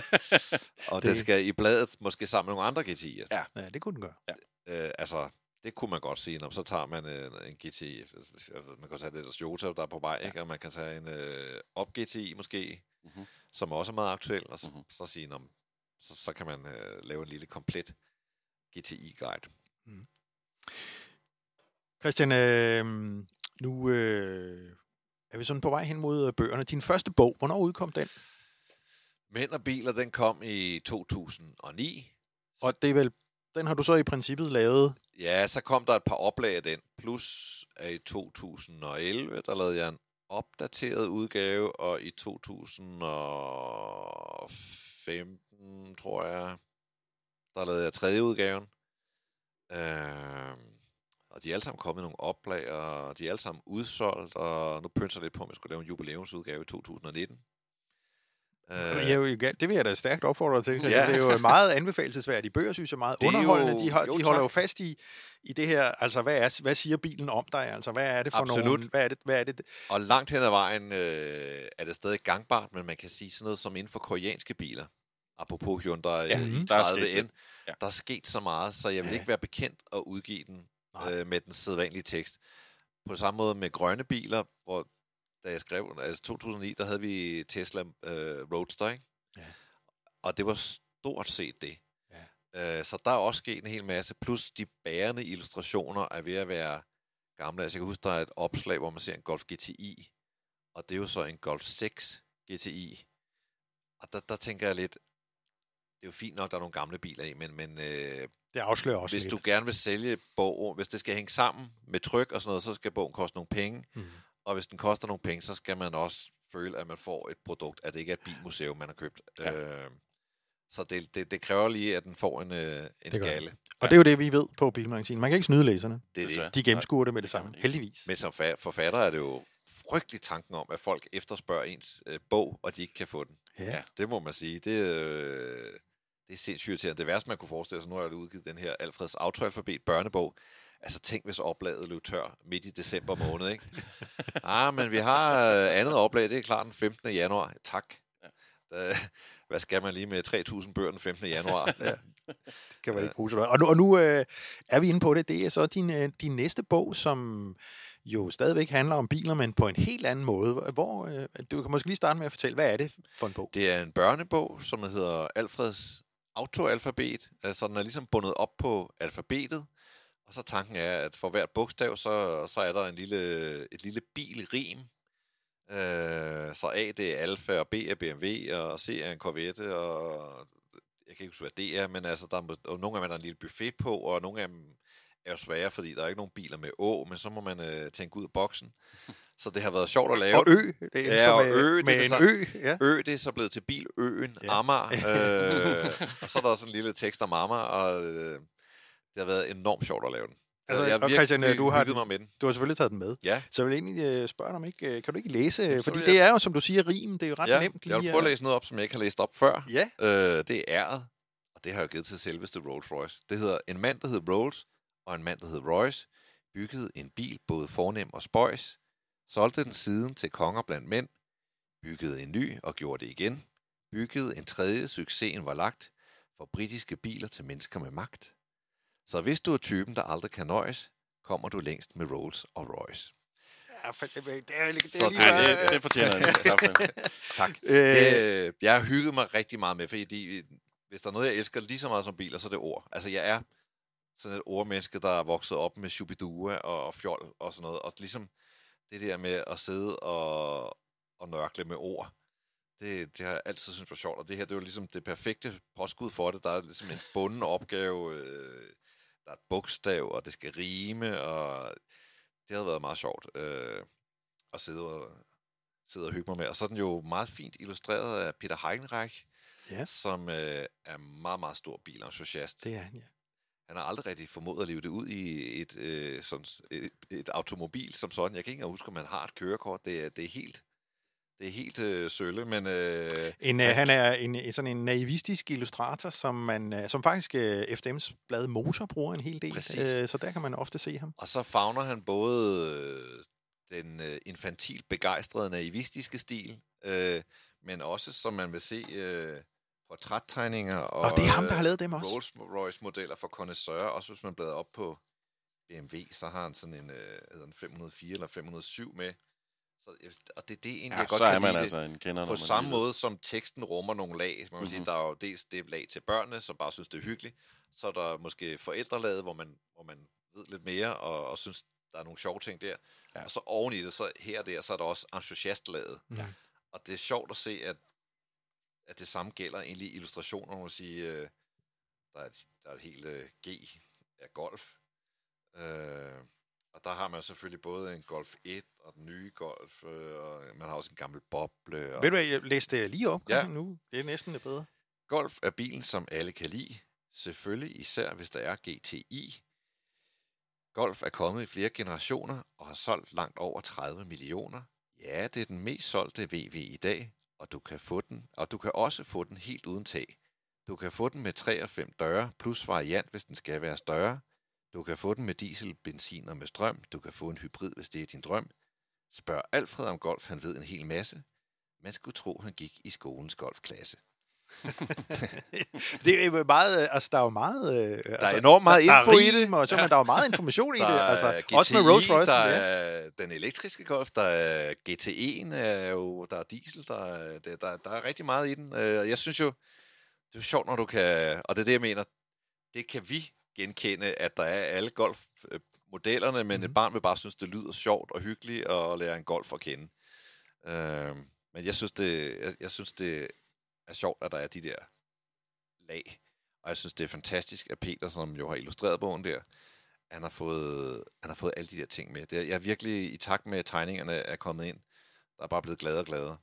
*laughs* og Det- den skal i bladet måske sammen med nogle andre GTI'er. Ja. Ja, det kunne den gøre. Øh, altså, det kunne man godt sige, når så tager man øh, en GTI, man kan tage det der Toyota, der er på vej, ikke? og man kan tage en øh, op GTI måske, Mhm. som også er meget aktuel, og så, Mhm. så sige, om, så, så kan man øh, lave en lille komplet GTI-guide. Christian, øh, nu øh, er vi sådan på vej hen mod øh, bøgerne. Din første bog, hvornår udkom den? Mænd og biler, den kom i 2009. Og det er vel, den har du så i princippet lavet Ja, så kom der et par oplag af den. Plus at i 2011, der lavede jeg en opdateret udgave, og i 2015, tror jeg, der lavede jeg tredje udgaven. Øh, og de er alle sammen kommet nogle oplag, og de er alle sammen udsolgt, og nu pynser jeg lidt på, om jeg skulle lave en jubilæumsudgave i 2019. Øh, jo, det vil jeg da stærkt opfordre til. Ja. Ja. Det er jo meget anbefalesværdigt. Bøger synes jeg er meget Det er jo- underholdende. De, hold, jo, de holder jo fast i, i det her, altså hvad, er, hvad siger bilen om dig? Altså hvad er det for Absolut. nogen? Hvad er det, hvad er det? Og langt hen ad vejen øh, er det stadig gangbart, men man kan sige sådan noget som inden for koreanske biler. Apropos Hyundai Ja, ja, i der er sket 30N. lidt. Ja. Der er sket så meget, så jeg vil ikke være bekendt at udgive den Nej. øh, med den sædvanlige tekst. På samme måde med grønne biler, hvor da jeg skrev, altså 2009, der havde vi Tesla øh, Roadster, ikke? Ja. Og det var stort set det. Ja. Øh, så der er også sket en hel masse, plus de bærende illustrationer er ved at være gamle. Altså jeg kan huske, der er et opslag, hvor man ser en Golf GTI, og det er jo så en Golf 6 GTI. Og der, der tænker jeg lidt, det er jo fint nok, der er nogle gamle biler i, men, men øh, Det afslører også hvis lidt. du gerne vil sælge bog, hvis det skal hænge sammen med tryk og sådan noget, så skal bogen koste nogle penge. Mm. Og hvis den koster nogle penge, så skal man også føle, at man får et produkt, at det ikke er et bilmuseum, man har købt. Ja. Øh, så det, det, det kræver lige, at den får en, øh, en Det skalle. Og det er jo det, vi ved på Bilmagasinet. Man kan ikke snyde læserne. Det er det. De gennemskuer det med det samme. Heldigvis. Men som fa- forfatter er det jo frygtelig tanken om, at folk efterspørger ens øh, bog, og de ikke kan få den. Ja. Det må man sige. Det, øh, det er sindssygt irriterende. Det værste, man kunne forestille sig, nu har jeg udgivet den her Alfreds autoalfabet børnebog. Altså tænk, hvis oplaget løb tør midt i december måned, ikke? *laughs* ah, men vi har øh, andet oplag, det er klart den 15. januar. Tak. Ja. hvad skal man lige med 3.000 bøger den 15. januar? *laughs* ja. kan man ikke bruge noget. Og nu, og nu øh, er vi inde på det. Det er så din, øh, din næste bog, som jo stadigvæk handler om biler, men på en helt anden måde. Hvor, øh, du kan måske lige starte med at fortælle, hvad er det for en bog? Det er en børnebog, som hedder Alfreds autoalfabet. Altså, den er ligesom bundet op på alfabetet. Og så tanken er, at for hvert bogstav, så, så er der en lille, et lille bilrim. Øh, så A det er Alfa, og B er BMW, og C er en Corvette, og jeg kan ikke huske, hvad det er, men altså, der er, må- og nogle af dem er der en lille buffet på, og nogle af dem er jo svære, fordi der er ikke nogen biler med Å, men så må man øh, tænke ud af boksen. Så det har været sjovt at lave. Og Ø. Det er Ja, så og Ø, det med en så- Ø. Ja. Ø, det er så blevet til Biløen, Ja. Amager. *laughs* Øh, og så er der også en lille tekst om Amager, og øh, det har været enormt sjovt at lave den. Altså, jeg og Christian, virkelig du har den- mig med den. Du har selvfølgelig taget den med. Ja, Så jeg vil egentlig øh, spørge dig om ikke, øh, kan du ikke læse? øh, så Fordi det er jo, som du siger, rim. Det er jo ret ja. nemt jeg vil lige prøve at læse noget op, som jeg ikke har læst op før. Ja, Øh, det er æret, og det har jeg givet til selveste Rolls Royce. Det hedder en mand, der hedder Rolls, og en mand, der hedder Royce, byggede en bil både fornem og spøjs, solgte den siden til konger blandt mænd, byggede en ny og gjorde det igen, byggede en tredje, succesen var lagt, for britiske biler til mennesker med magt. Så hvis du er typen, der aldrig kan nøjes, kommer du længst med Rolls og Royce. ja for, det, er- det er, det er lige, Ja, det, det fortjener en kraftig. *laughs* Tak. øh, Det, jeg har hygget mig rigtig meget med, fordi hvis der er noget, jeg elsker lige så meget som biler, så er det ord. Altså, jeg er sådan et ordmenneske, der er vokset op med Shubidua og, og fjol og sådan noget. Og ligesom det der med at sidde og, og nørkle med ord, det, det har jeg altid synes var sjovt. Og det her, det er jo ligesom det perfekte påskud for det. Der er ligesom en bunden opgave, øh, der er et bogstav, og det skal rime, og det havde været meget sjovt øh, at sidde og, sidde og hygge mig med. Og så er den jo meget fint illustreret af Peter Heinreich, Ja. som øh, er meget, meget stor bilentusiast. det er han, ja. Han har aldrig rigtig formået at leve det ud i et, øh, sådan, et, et automobil som sådan. Jeg kan ikke engang huske, om han har et kørekort. Det er, det er helt, det er helt øh, sølle, men... Øh, En, øh, han er en, sådan en naivistisk illustrator, som, man, øh, som faktisk øh, FDM's blad Moser bruger en hel del. Præcis. Øh, så der kan man ofte se ham. Og så fagner han både øh, den øh, infantilt begejstrede naivistiske stil, øh, men også, som man vil se, øh, portrættegninger. Og, Og, og det er ham, der øh, har lavet dem også. Rolls Royce modeller for connoisseur. Også hvis man bladrer op på BMW, så har han sådan en, øh, hedder den 504 eller 507 med. Så, og det, det er egentlig, Ja, jeg godt så er kan man lide altså en kender. på samme måde som teksten rummer nogle lag. Man kan mm-hmm. sige, der er jo dels det lag til børnene, som bare synes, det er hyggeligt. Så er der måske forældrelaget, hvor man, hvor man ved lidt mere, og, og synes, der er nogle sjove ting der. Ja. Ja. Og så oven i det, så her og der, så er der også entusiastlaget. Ja. Og det er sjovt at se, at, at det samme gælder egentlig illustrationer, må man sige. Øh, der, er et, der er et helt øh, G af golf. Øh, og der har man selvfølgelig både en Golf 1 og den nye Golf, øh, og man har også en gammel boble. Og Ved du hvad, jeg læste det lige op Ja. nu. Det er næsten det bedre. Golf er bilen, som alle kan lide. Selvfølgelig især, hvis der er GTI. Golf er kommet i flere generationer og har solgt langt over 30 millioner. Ja, det er den mest solgte VW i dag, og du kan få den, og du kan også få den helt uden tag. Du kan få den med 3 og 5 døre, plus variant, hvis den skal være større. Du kan få den med diesel, benzin og med strøm. Du kan få en hybrid, hvis det er din drøm. Spørg Alfred om golf, han ved en hel masse. Man skulle tro, han gik i skolens golfklasse. *laughs* Det er jo meget, øh, altså der er jo meget... Øh, der er enormt meget der, info der er i det. Og så, men der er jo meget information i det. Altså, GTI, også med Rolls Royce. der ja. er den elektriske Golf, der er GT1, er jo, der er diesel, der er, der, der, der er rigtig meget i den. Øh, Jeg synes jo, det er jo sjovt, når du kan, og det er det, jeg mener, det kan vi genkende, at der er alle golfmodellerne, men mm-hmm. et Mhm. barn vil bare synes, det lyder sjovt og hyggeligt at lære en golf at kende. Øh, men jeg synes, det, jeg, jeg synes, det er sjovt, at der er de der lag. Og jeg synes, det er fantastisk, at Peter, som jo har illustreret bogen der, han har fået, han har fået alle de der ting med. Det jeg er virkelig i takt med, at tegningerne er kommet ind. Der er bare blevet gladere og gladere.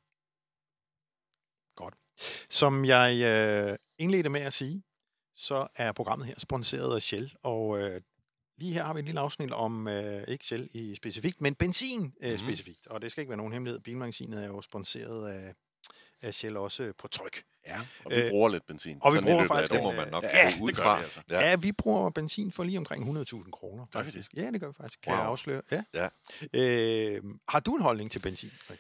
Som jeg øh, indledte med at sige, så er programmet her sponsoreret af Shell, og øh, lige her har vi et lille afsnit om, øh, ikke Shell i specifikt, men benzin øh, Mhm. specifikt. Og det skal ikke være nogen hemmelighed. Bilmagasinet er jo sponsoreret af, af Shell også på tryk. Ja. Og vi Øh, bruger lidt benzin. og vi sådan bruger faktisk et Det må man nok Ja, ud det gør fra. vi altså. Ja. ja, vi bruger benzin for lige omkring 100.000 kroner. Gør vi faktisk. Ja, det gør vi faktisk, kan Wow. jeg afsløre. Ja. Ja. Øh, har du en holdning til benzin? Rik?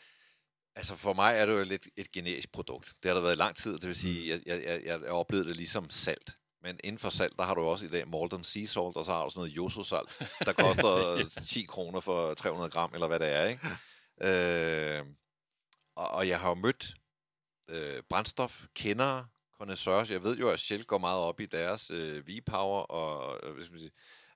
Altså for mig er det jo lidt et generisk produkt. Det har der været i lang tid. Det vil sige, jeg, jeg, jeg, jeg oplevede det ligesom salt. Men inden for salt, der har du også i dag Malton Sea Salt, og så har du sådan noget Yoso-salt, der *laughs* koster 10 kroner for 300 gram, eller hvad det er, ikke? *laughs* Øh, og, og jeg har jo mødt øh, brændstofkendere, connoisseurs. Jeg ved jo, at Shell går meget op i deres øh, V-Power, og øh, hvad skal man sige,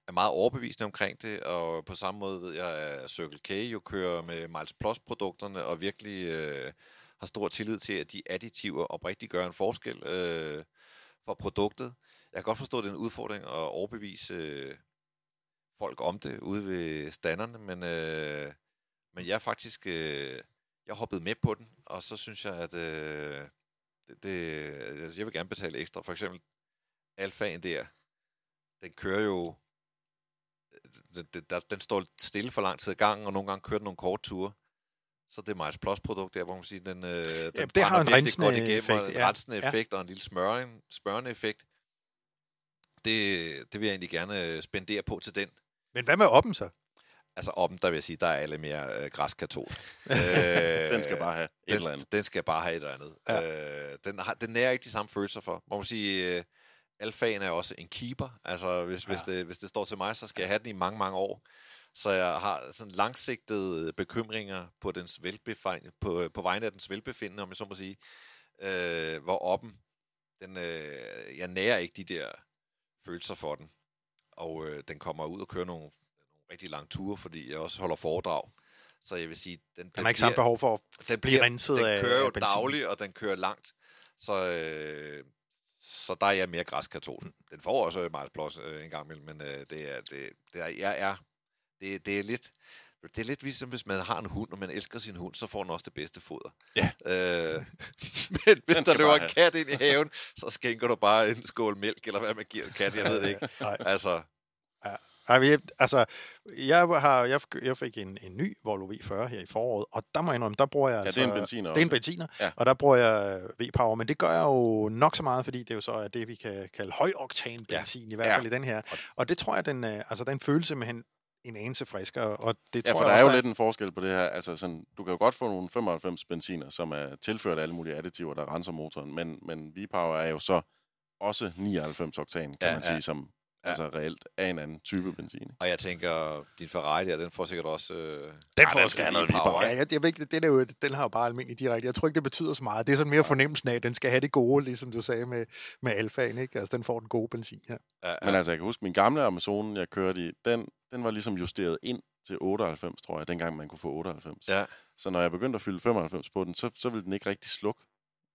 er meget overbevisende omkring det, og på samme måde ved jeg, at Circle K jo kører med Miles Plus-produkterne, og virkelig øh, har stor tillid til, at de additiver oprigtigt gør en forskel øh, for produktet. Jeg kan godt forstå, at det er en udfordring at overbevise øh, folk om det ude ved standerne, men, øh, men jeg er faktisk øh, jeg hoppet med på den, og så synes jeg, at øh, det, det, jeg vil gerne betale ekstra. For eksempel Alfaen der, den kører jo den, den, den står stille for lang tid ad gangen, og nogle gange kører den nogle korte ture. Så det er Miles Plus produkt der, hvor man siger, den, øh, den det har en rensende godt igennem, effekt, og en ja. rensende Ja. effekt, og en lille smøring, smørende effekt. Det, det vil jeg egentlig gerne øh, spendere på til den. Men hvad med oppen så? Altså oppen, der vil jeg sige, der er alle mere øh, græskatolsk. *laughs* øh, Den skal bare have et den, eller andet. Den skal bare have et eller andet. Ja. Øh, den, har, den nærer ikke de samme følelser for. Man må sige, øh, alfaen er også en keeper. Altså, hvis, ja. hvis, det, hvis det står til mig, så skal jeg have den i mange, mange år. Så jeg har sådan langsigtede bekymringer på, dens velbefejn, på, på vegne af dens velbefindende, om jeg så må sige. Øh, hvor oppen, den, øh, jeg nærer ikke de der følelser for den. Og øh, den kommer ud og kører nogle rigtig lange ture, fordi jeg også holder foredrag. Så jeg vil sige, den, den er ikke samme behov for at den blive renset den af kører jo dagligt, og den kører langt. Så, øh, så der er jeg mere græskatol. Den får også meget plads øh, en gang imellem, men øh, det er, det, det er, jeg er, det, det er lidt, det er lidt ligesom, hvis man har en hund, og man elsker sin hund, så får den også det bedste foder. Ja. Øh, men hvis der løber en kat ind i haven, så skænker du bare en skål mælk, eller hvad man giver en kat, jeg ved det ikke. Nej. Altså, Ej, vi- altså, jeg, har, jeg, jeg fik en, en ny Volvo V40 her i foråret, og der må jeg indrømme, der bruger jeg Ja, altså... det er en benziner Det er en benziner, Ja. og der bruger jeg V-Power, men det gør jeg jo nok så meget, fordi det er jo så er det, vi kan kalde højoktan benzin, ja. i hvert Ja. fald i den her. Og det tror jeg, den, øh, altså, den føles simpelthen en anelse friskere, og det Ja, tror for jeg der er også, jo lidt en forskel på det her. Altså sådan, du kan jo godt få nogle 95 benziner, som er tilført alle mulige additiver, der renser motoren, men, men V-Power er jo så også 99 oktan, kan Ja, ja, man sige, ja. som Ja. ja. altså reelt er en anden type benzin. og jeg tænker, din Ferrari der, den får sikkert også... Øh, Den Ja, får også skal have noget V-Power. Ja, jeg, jeg ved ikke, den, er jo, den har jo bare almindelig direkte. Jeg tror ikke, det betyder så meget. Det er sådan mere fornemmelsen af, at den skal have det gode, ligesom du sagde med, med alfaen, ikke? Altså, den får den gode benzin, ja. ja, Men altså, jeg kan huske, min gamle Amazon, jeg kørte i, den, den var ligesom justeret ind til 98, tror jeg, dengang man kunne få 98. Ja. Så når jeg begyndte at fylde 95 på den, så, så ville den ikke rigtig slukke.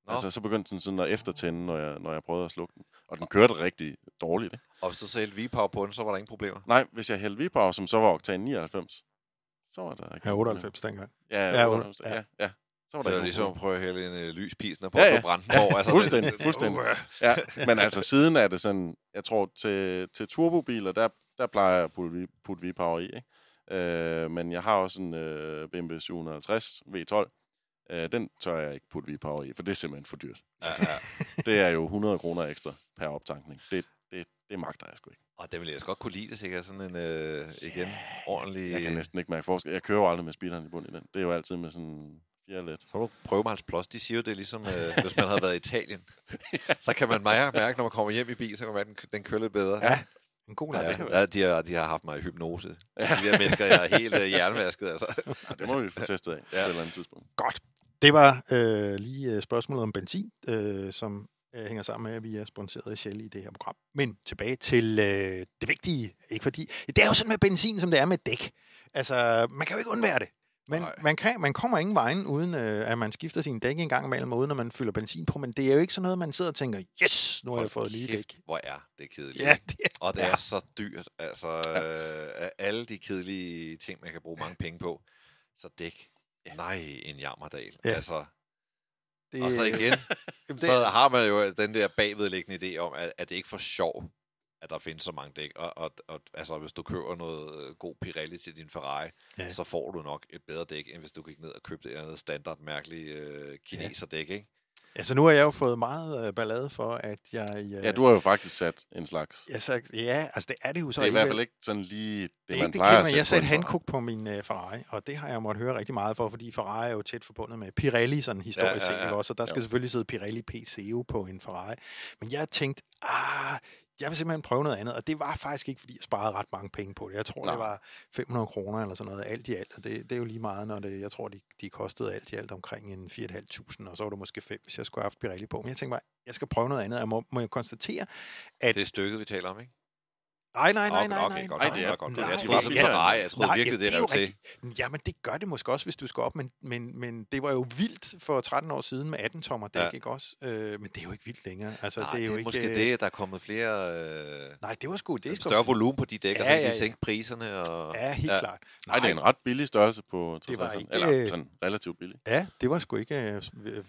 Nå. Altså, så begyndte den sådan at eftertænde, når jeg, når jeg prøvede at slukke den. Og den kørte rigtig dårligt, ikke? Og hvis du så hældte V-Power på den, så var der ingen problemer. Nej, hvis jeg hældte V-Power, som så var oktan 99, så var der ikke Ja, nogen 98 dengang. problemer. Ja, Ja, 98, ja. ja, ja. Så var Så der det er ikke ligesom at prøve at hælde en øh, lys pilsner på, Ja, ja, ja. ja. så Brandenborg. Altså, Fuldstændig, det- fuldstændig. Uh, Ja, men altså siden er det sådan, jeg tror til, til turbobiler, der, der plejer jeg at putte, putte V-Power i, ikke? Øh, men jeg har også en øh, BMW 750 V12. Øh, den tør jeg ikke putte V-Power i, for det er simpelthen for dyrt. ja, ja. Det er jo 100 kroner ekstra per optankning. Det, det, det magter jeg sgu ikke. Og det ville jeg også godt kunne lide, hvis ikke er sådan en, øh, igen, ordentlig... Jeg kan næsten ikke mærke forskel. Jeg kører jo aldrig med speederen i bund i den. Det er jo altid med sådan fire let. Så må du prøve med Hans Plus. De siger jo, det er ligesom, øh, hvis man havde været i Italien. *laughs* Så kan man mærke, mærke, når man kommer hjem i bil, så kan man mærke, den, den kører lidt bedre. Ja, en god Ja, ja de, har, de har haft mig i hypnose. Ja. De her mennesker, jeg er helt øh, hjernevasket. Altså. Ja, det må vi få testet af ja. på et eller andet tidspunkt. Godt. Det var øh, lige øh, spørgsmålet om benzin, øh, som øh, hænger sammen med, at vi er sponsoreret af Shell i det her program. Men tilbage til øh, det vigtige. Ikke fordi, det er jo sådan med benzin, som det er med dæk. Altså, man kan jo ikke undvære det. Men Nej. man, kan, man kommer ingen vejen, uden øh, at man skifter sin dæk en gang imellem, uden at man fylder benzin på. Men det er jo ikke sådan noget, man sidder og tænker, yes, nu har jeg fået nye dæk. Hvor er det kedeligt. Ja, det er, Og det er så dyrt. Altså, øh, af alle de kedelige ting, man kan bruge mange penge på. Så dæk. Nej, en jammerdal. Ja. Ja. Altså, det, og så igen, *laughs* Jamen, det, så har man jo den der bagvedliggende idé om, at, at det ikke for sjov, at der findes så mange dæk. Og, og, og altså, hvis du køber noget øh, god Pirelli til din Ferrari, ja. så får du nok et bedre dæk, end hvis du gik ned og købte et eller andet standard mærkeligt øh, kineserdæk, ikke? Altså, nu har jeg jo fået meget øh, ballade for, at jeg... Øh, Ja, du har jo faktisk sat en slags. jeg sagt, ja, altså det er det jo så Det er i hvert alligevel. fald ikke sådan lige det, Det, man det, det plejer kender at man. Jeg sætte satte Hankook på min uh, Ferrari, og det har jeg måttet høre rigtig meget for, fordi Ferrari er jo tæt forbundet med Pirelli, sådan historisk Ja, ja, set, ja. ikke også? Og der skal Jo. selvfølgelig sidde Pirelli PCO på en Ferrari. Men jeg tænkte, ah, jeg vil simpelthen prøve noget andet, og det var faktisk ikke, fordi jeg sparede ret mange penge på det. Jeg tror, Nej. det var 500 kroner eller sådan noget, alt i alt, og det, det er jo lige meget, når det, jeg tror, de, de kostede alt i alt omkring en 4.500, og så var det måske 5, hvis jeg skulle have haft Pirelli på. Men jeg tænkte bare, jeg skal prøve noget andet, jeg må, må jeg konstatere, at... Det er stykket, vi taler om, ikke? Nej, nej, nej, Okay, nej, okay, nej. godt, Nej, det er- godt, nej, Jeg det troede, er det ikke- var Ferrari. Jeg troede Nej, virkelig, det er rev til. Jamen, det gør det måske også, hvis du skal op, men, men, men det var jo vildt for 13 år siden med 18 tommer dæk, Ja. ikke også? Øh, men det er jo ikke vildt længere. Altså, Nej, det er jo ikke, måske øh, det, at der er kommet flere... Øh, Nej, det var sgu... Det er sgu, større volumen på de dæk, og så Ja, ja, de ja. sænke priserne. Og, Ja, helt Ja. klart. Nej, det er en ret billig størrelse på Det var 60'erne. ikke, Eller øh, sådan relativt billig. Ja, det var sgu ikke øh,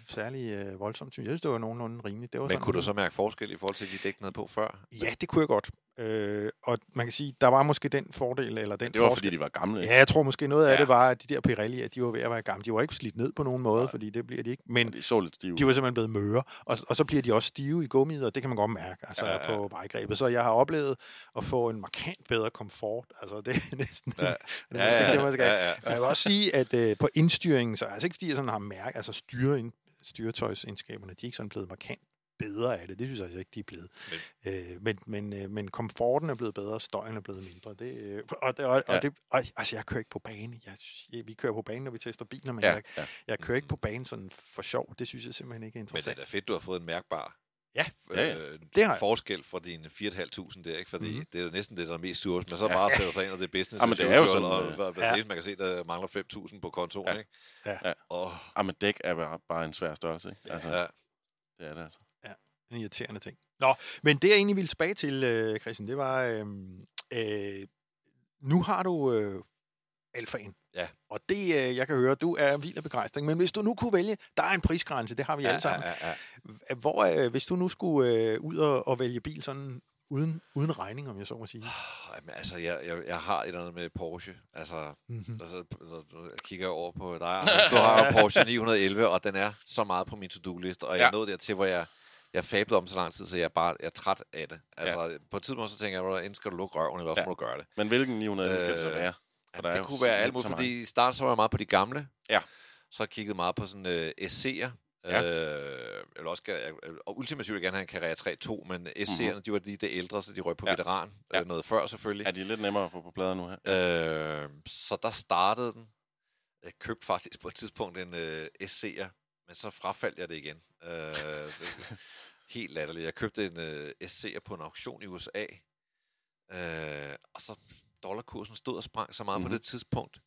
særlig øh, voldsomt. synes Jeg synes, det var nogenlunde rimeligt. Det var Men sådan, kunne du så mærke forskel i forhold til de dæk nede på før? Ja, det kunne jeg godt. Øh, og man kan sige, der var måske den fordel, eller den Det var forskel. fordi, de var gamle. Ja, jeg tror måske noget af Ja. det var, at de der Pirelli, at de var ved at være gamle. De var ikke slidt ned på nogen måde, Nej. fordi det bliver de ikke. Men De så lidt stive. de var simpelthen blevet møre, og, og så bliver de også stive i gummiet, og det kan man godt mærke altså, Ja, ja, ja. ja. på vejgrebet. Så jeg har oplevet at få en markant bedre komfort. Altså, det er næsten... Ja. *laughs* det er måske det, man skal ja, ja. Og jeg vil også sige, at øh, på indstyringen, så altså ikke fordi jeg sådan har mærket, altså styre ind, styretøjsindskaberne, de er ikke sådan blevet markant bedre af det. Det synes jeg altså ikke, de er blevet. Men, øh, men, men, øh, men komforten er blevet bedre, støjen er blevet mindre. Det, øh, og, det, og, Ja. og, det, og, altså, jeg kører ikke på bane. Jeg, jeg, vi kører på bane, når vi tester biler, men Ja, jeg, ja. jeg kører ikke på banen sådan for sjov. Det synes jeg simpelthen ikke er Men det er interessant. fedt, du har fået en mærkbar Ja. Ja, ja. øh, Det har jeg. forskel fra dine 4.500 der, ikke? Fordi mm-hmm. det er næsten det, der er mest surt. Men så Ja. bare sætter sig ind, og det er business *laughs* Jamen, as det er jo sådan, og øh, hvad- hvad ja. det man kan se, der mangler 5.000 på kontoen, Ja. ikke? Ja. Ja. Åh, Ah, men dæk er bare- bare en svær størrelse, ikke? Altså, ja. det er det altså. En irriterende ting. Nå, men det jeg egentlig ville tilbage til, øh, Christian, det var, øh, øh, nu har du øh, alfaen. Ja. Og det, øh, jeg kan høre, du er vild af begejstring. Men hvis du nu kunne vælge, der er en prisgrænse, det har vi Ja, alle sammen. ja, ja, ja. Hvor, øh, hvis du nu skulle øh, ud og, og vælge bil sådan uden, uden regning, om jeg så må sige. Ej, men altså, jeg, jeg, jeg har et eller andet med Porsche. Altså, Mm-hmm. altså jeg kigger over på dig, du har Porsche *laughs* 911, og den er så meget på min to-do-liste, og jeg Ja. er nået dertil, hvor jeg, jeg fablede om så lang tid, så jeg bare jeg er træt af det. Altså, ja. på et tidspunkt så tænker jeg, "Hvordan enten skal du lukke røven, eller også Ja. må du gøre det. Men hvilken 900 skal det så Øh, være? For det kunne være alt muligt, fordi i starten så var jeg meget på de gamle. Ja. Så har jeg kigget meget på sådan uh, SC'er. Ja. Øh, eller også, jeg, og ultimativt gerne have en Carrera 3.2, men SC'erne, Mhm. mm-hmm. de var lige det ældre, så de røg på Ja. veteran. Ja. Øh, noget før selvfølgelig. Er de lidt nemmere at få på plader nu her? Øh, så der startede den. Jeg købte faktisk på et tidspunkt en øh, SC'er, men så frafaldt jeg det igen. Øh, det, helt latterligt. Jeg købte en øh, SC'er på en auktion i USA, øh, og så dollarkursen stod og sprang så meget mm-hmm. Mhm. på det tidspunkt.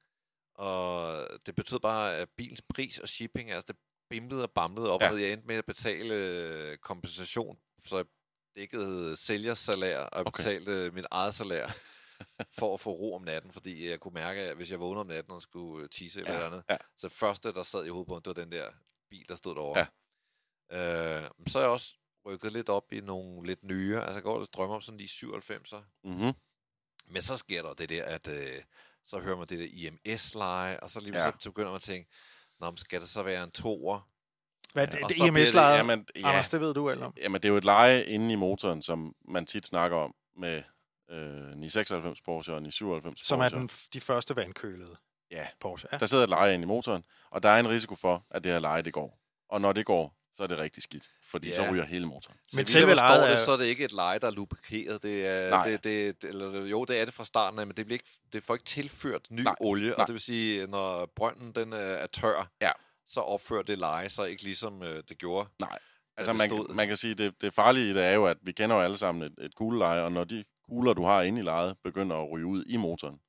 Og det betød bare, at bilens pris og shipping, altså det bimlede og bamlede op, Ja. og jeg endte med at betale øh, kompensation, så jeg dækkede sælgers salær, og Okay. betalte mit eget salær *laughs* for at få ro om natten, fordi jeg kunne mærke, at hvis jeg vågnede om natten og skulle tisse eller Ja, andet, ja. så første, der sad i hovedet på det var den der bil, der stod derovre. Ja. Øh, så er jeg også rykket lidt op i nogle lidt nye, altså jeg går og drømmer om sådan lige 97'er, Mm-hmm. men så sker der det der, at øh, så hører man det der IMS-leje, og så lige Ja. så begynder man at tænke, Nå, men skal det så være en toer? Hvad, Ja, det, og det EMS-lejet, Jamen, ja, Anders, det ved du alt om. jamen, det er jo et leje inde i motoren, som man tit snakker om med øh, 996 Porsche og 997 Som er Porsche. den, de første vandkølede Ja, Porsche. Ja. der sidder et leje inde i motoren, og der er en risiko for, at det her leje, det går. Og når det går, så er det rigtig skidt, fordi så Ja. ryger hele motoren. Så Men selve lejet det, er- så er det ikke et leje, der er lubrikeret. Det er, Nej. det, det, det, eller, jo, det er det fra starten af, men det, bliver ikke, det får ikke tilført ny Nej. olie. Nej. Og det vil sige, når brønden den er, er tør, Ja. så opfører det leje sig ikke ligesom øh, det gjorde. Nej, altså det man, stod. man kan sige, det, det farlige i det er jo, at vi kender jo alle sammen et, et kugleleje, og når de kugler, du har inde i lejet, begynder at ryge ud i motoren,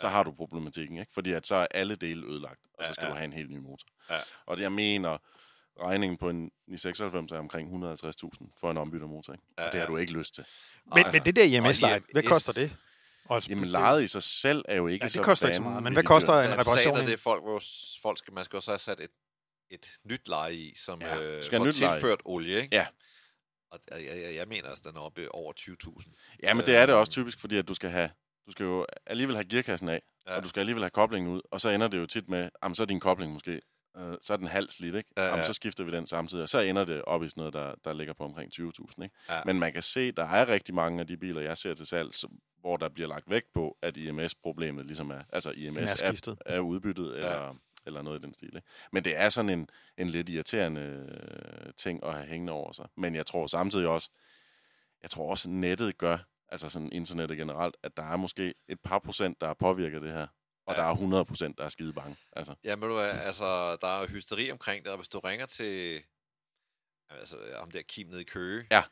så Ja. har du problematikken, ikke? Fordi at så er alle dele ødelagt, og så skal ja. du have en helt ny motor. Ja. Og det, jeg mener, regningen på en 996 er omkring 150.000 for en ombyttet motor, ikke? Ja, Og det har du ikke lyst til. Men, Altså, men det der EMS-lejet, hvad IMS koster det? Og Jamen, lejet i sig selv er jo ikke Ja, det så koster ikke så meget, men hvad koster en reparation? sagen er det, folk, hvor folk skal, man skal også have sat et, et nyt leje i, som Ja, øh, får nyt leje. tilført olie. Ikke? Ja. Og jeg, jeg, jeg mener, at den er oppe over 20.000. Ja, men det er det Øhm. også typisk, fordi at du skal have du skal jo alligevel have gearkassen af, ja. Ja. og du skal alligevel have koblingen ud, og så ender det jo tit med, jamen, så er din kobling måske, øh, så er den halv slidt, ikke? Ja, Jamen, ja. så skifter vi den samtidig, og så ender det op i sådan noget, der, der ligger på omkring 20.000, ikke? Ja. Men man kan se, der er rigtig mange af de biler, jeg ser til salg, som- hvor der bliver lagt vægt på, at IMS-problemet ligesom er, altså IMS er er, skiftet. er udbyttet, eller, eller noget i den stil, ikke? Men det er sådan en, en lidt irriterende øh, ting at have hængende over sig. Men jeg tror samtidig også, jeg tror også, nettet gør, altså sådan internettet generelt, at der er måske et par procent, der er påvirket af det her. Og Ja. der er 100 procent, der er skide bange. Altså, Ja, men du altså, der er hysteri omkring det, og hvis du ringer til altså, ham der Kim nede i Køge, Ja.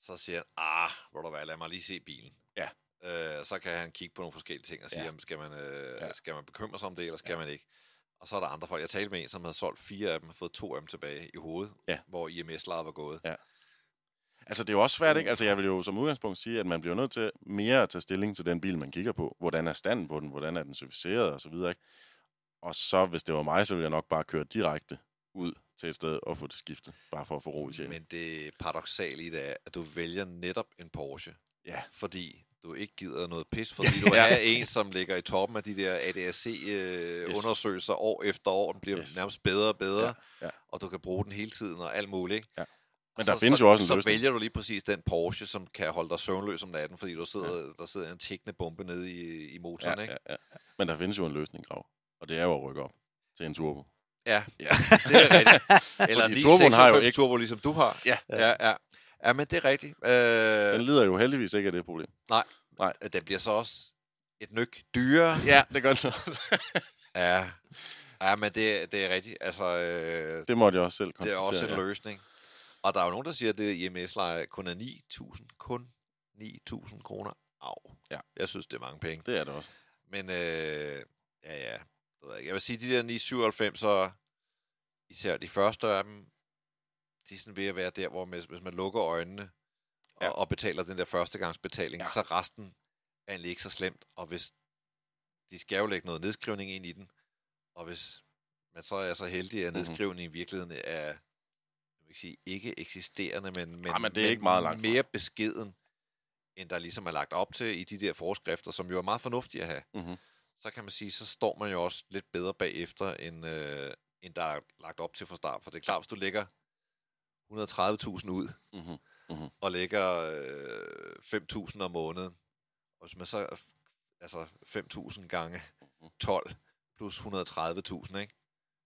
så siger han, ah, hvor du hvad, lad mig lige se bilen. Ja. Øh, så kan han kigge på nogle forskellige ting og sige, Ja. ja. skal, man, øh, Ja. ja. skal man bekymre sig om det, eller skal ja. man ikke? Og så er der andre folk. Jeg talte med en, som havde solgt fire af dem, og fået to af dem tilbage i hovedet, Ja. hvor IMS-lejet var gået. Altså, det er jo også svært, ikke? Altså, jeg vil jo som udgangspunkt sige, at man bliver nødt til mere at tage stilling til den bil, man kigger på. Hvordan er standen på den? Hvordan er den serviceret? Og så videre, ikke? Og så, hvis det var mig, så ville jeg nok bare køre direkte ud til et sted og få det skiftet. Bare for at få ro i sjælen. Men det paradoxale i det er, at du vælger netop en Porsche, Ja. fordi du ikke gider noget pis, fordi *laughs* du Ja. er en, som ligger i toppen af de der ADAC-undersøgelser øh, år efter år. Den bliver Yes. yes. nærmest bedre og bedre, Ja, ja. og du kan bruge den hele tiden og alt muligt. Ja. Men der findes jo også en så løsning. vælger du lige præcis den Porsche, som kan holde dig søvnløs om natten, fordi du sidder, ja. der sidder en tækkende bombe nede i, i motoren. Ja, ikke? ja, ja. Men der findes jo en løsning, Grav. Og det er jo at rykke op til en turbo. Ja, Ja. det er rigtigt. *laughs* Eller en turboen har jo 996 ikke- turbo, ligesom du har. Ja. ja, ja. Ja, men det er rigtigt. Øh, Den lider jo heldigvis ikke af det problem. den bliver så også et nyk dyrere. Ja, det gør den. *laughs* Ja, ja men det, det er rigtigt. Altså, øh, det måtte jeg også selv det konstatere. er også en ja. løsning. Og der er jo nogen, der siger, at det IMS-leje kun er 9.000. Kun 9.000 kroner. Au. Ja. Jeg synes, det er mange penge. Det er det også. Men øh, ja, ja. Jeg, vil sige, de der 997, så især de første af dem, de er sådan ved at være der, hvor hvis, hvis man lukker øjnene og, Ja. og betaler den der førstegangsbetaling, Ja. så resten er egentlig ikke så slemt. Og hvis de skal jo lægge noget nedskrivning ind i den, og hvis man så er så heldig, at Mhm. nedskrivningen i virkeligheden er ikke sige ikke eksisterende, men, men, Ej, men det er ikke meget langt fra. mere beskeden, end der ligesom er lagt op til i de der forskrifter, som jo er meget fornuftige at have Mm-hmm. så kan man sige, så står man jo også lidt bedre bagefter, end, øh, end der er lagt op til fra start. For det er klart, hvis du lægger 130.000 ud, Mm-hmm. og lægger øh, 5.000 om måneden, og hvis man så, altså 5.000 gange 12 plus 130.000, ikke?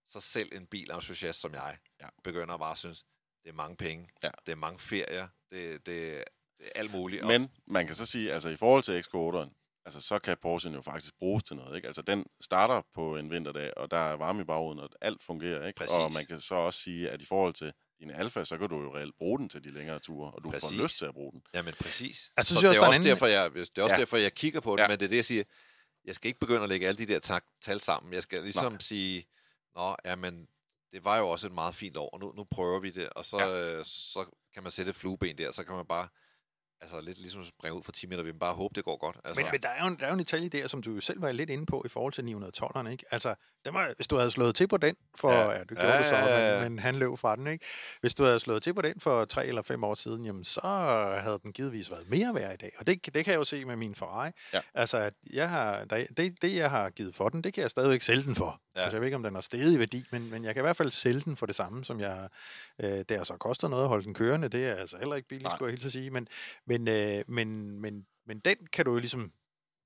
så selv en bilentusiast som jeg, Ja. begynder bare at synes, det er mange penge, Ja. det er mange ferier, det, det, det er alt muligt. Men man kan så sige, altså i forhold til X8'eren, altså så kan Porsche jo faktisk bruges til noget, ikke? Altså den starter på en vinterdag, og der er varme i bagruden, og alt fungerer, ikke? Præcis. Og man kan så også sige, at i forhold til din alfa, så kan du jo reelt bruge den til de længere ture, og du Præcis. får lyst til at bruge den. Jamen præcis. Altså, så synes jeg det også, er er også en anden- derfor, jeg, det er også Ja. derfor, jeg kigger på det, Ja. men det er det, jeg siger. Jeg skal ikke begynde at lægge alle de der tak, tal sammen. Jeg skal ligesom Nej. sige, nå, jamen, det var jo også et meget fint år, og nu, nu prøver vi det, og så, ja. øh, så kan man sætte et flueben der, så kan man bare, altså lidt ligesom springe ud for 10 meter, vi bare håbe, det går godt. Altså, Men, men der, er jo en, der er jo en detalje der, som du selv var lidt inde på i forhold til 912'erne, ikke? Altså, den var, hvis du havde slået til på den for... Ja, Ja. det gjorde Ja, du så, ja, ja. Men, men han løb fra den, ikke? Hvis du havde slået til på den for tre eller fem år siden, jamen, så havde den givetvis været mere værd i dag. Og det, det kan jeg jo se med min Ferrari. Ja. Altså, at jeg har, der, det, det, jeg har givet for den, det kan jeg stadigvæk sælge den for. Ja. Altså, jeg ved ikke, om den har steget i værdi, men, men jeg kan i hvert fald sælge den for det samme, som jeg... Øh, det har så kostet noget at holde den kørende. Det er altså heller ikke billigt, Nej. skulle jeg helt sige. Men, men, øh, men, men, men den kan du jo ligesom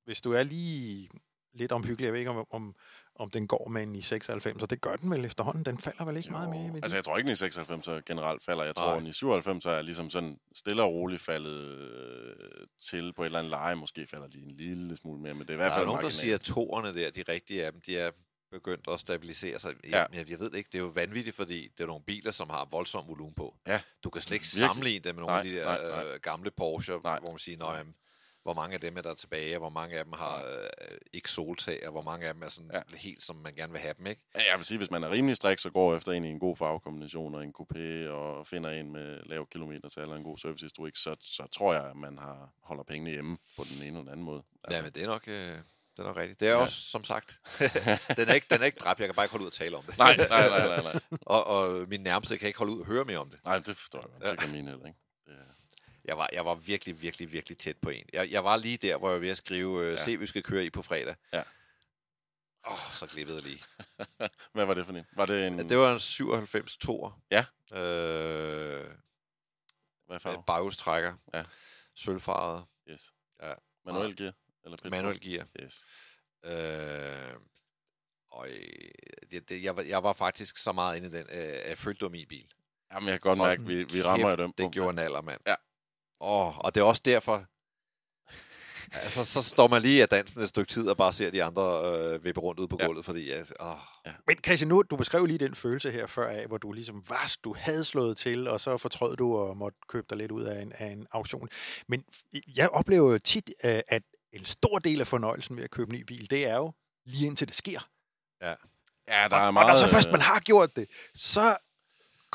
hvis du er lige lidt omhyggelig, jeg ved ikke, om, om, om den går med en i 96, og det gør den vel efterhånden. Den falder vel ikke jo. meget mere i værdi? Altså, jeg tror ikke, at 96 er generelt falder. Jeg tror, Nej. at i 97 er ligesom sådan stille og roligt faldet øh, til på et eller andet leje. Måske falder de en lille smule mere, men det er i hvert der er fald nogen, der marginalt. siger, at toerne der, de rigtige af dem, de er begyndt at stabilisere sig. Ja. Ja. Jeg, jeg ved det ikke, det er jo vanvittigt, fordi det er nogle biler, som har voldsom volumen på. Ja. Du kan slet ikke Virkelig. sammenligne dem med nogle Nej, af de der nej, nej. Øh, gamle Porsche, Nej. hvor man siger, jamen, hvor mange af dem er der tilbage, og hvor mange af dem har øh, ikke soltag, og hvor mange af dem er sådan Ja. helt, som man gerne vil have dem, ikke? Ja, jeg vil sige, hvis man er rimelig strik, så går efter en i en god farvekombination og en coupé, og finder en med lav kilometer eller en god servicehistorik, så, så tror jeg, at man har, holder pengene hjemme på den ene eller den anden måde. Altså. Ja, men det er nok... Øh, det er nok rigtigt. Det er Ja. også, som sagt, *laughs* den, er ikke, den er ikke dræbt. Jeg kan bare ikke holde ud og tale om det. nej, nej, nej, nej, nej. *laughs* og, og min nærmeste kan ikke holde ud og høre mere om det. Nej, det forstår jeg. Ja. Det kan mine heller ikke. Det er... Jeg var, jeg var virkelig, virkelig, virkelig tæt på en. Jeg, jeg var lige der, hvor jeg var ved at skrive, øh, Ja. se, vi skal køre i på fredag. Ja. Åh, oh, så glippede jeg lige. *laughs* Hvad var det for en? Var det en... Det var en 97 tor. Ja. Øh, Hvad farve? baghjulstrækker. Ja. Sølvfarvet. Yes. Ja. Manuel gear? Eller petrol? Manuel gear. Yes. Øh, og øh, det, det, jeg, var, jeg var faktisk så meget inde i den, øh, jeg følte, det var min bil. Jamen, jeg kan godt mærke, vi, vi rammer jo dem Det gjorde en alder, mand. Ja. Åh, og det er også derfor... altså, så står man lige af dansen et stykke tid og bare ser de andre øh, vippe rundt ude på Ja. gulvet, fordi... Jeg, åh, Men Christian, nu, du beskrev lige den følelse her før af, hvor du ligesom var, du havde slået til, og så fortrød du og måtte købe dig lidt ud af en, af en auktion. Men jeg oplever jo tit, øh, at en stor del af fornøjelsen ved at købe en ny bil, det er jo lige indtil det sker. Ja, der og, er meget... og når så først man har gjort det, så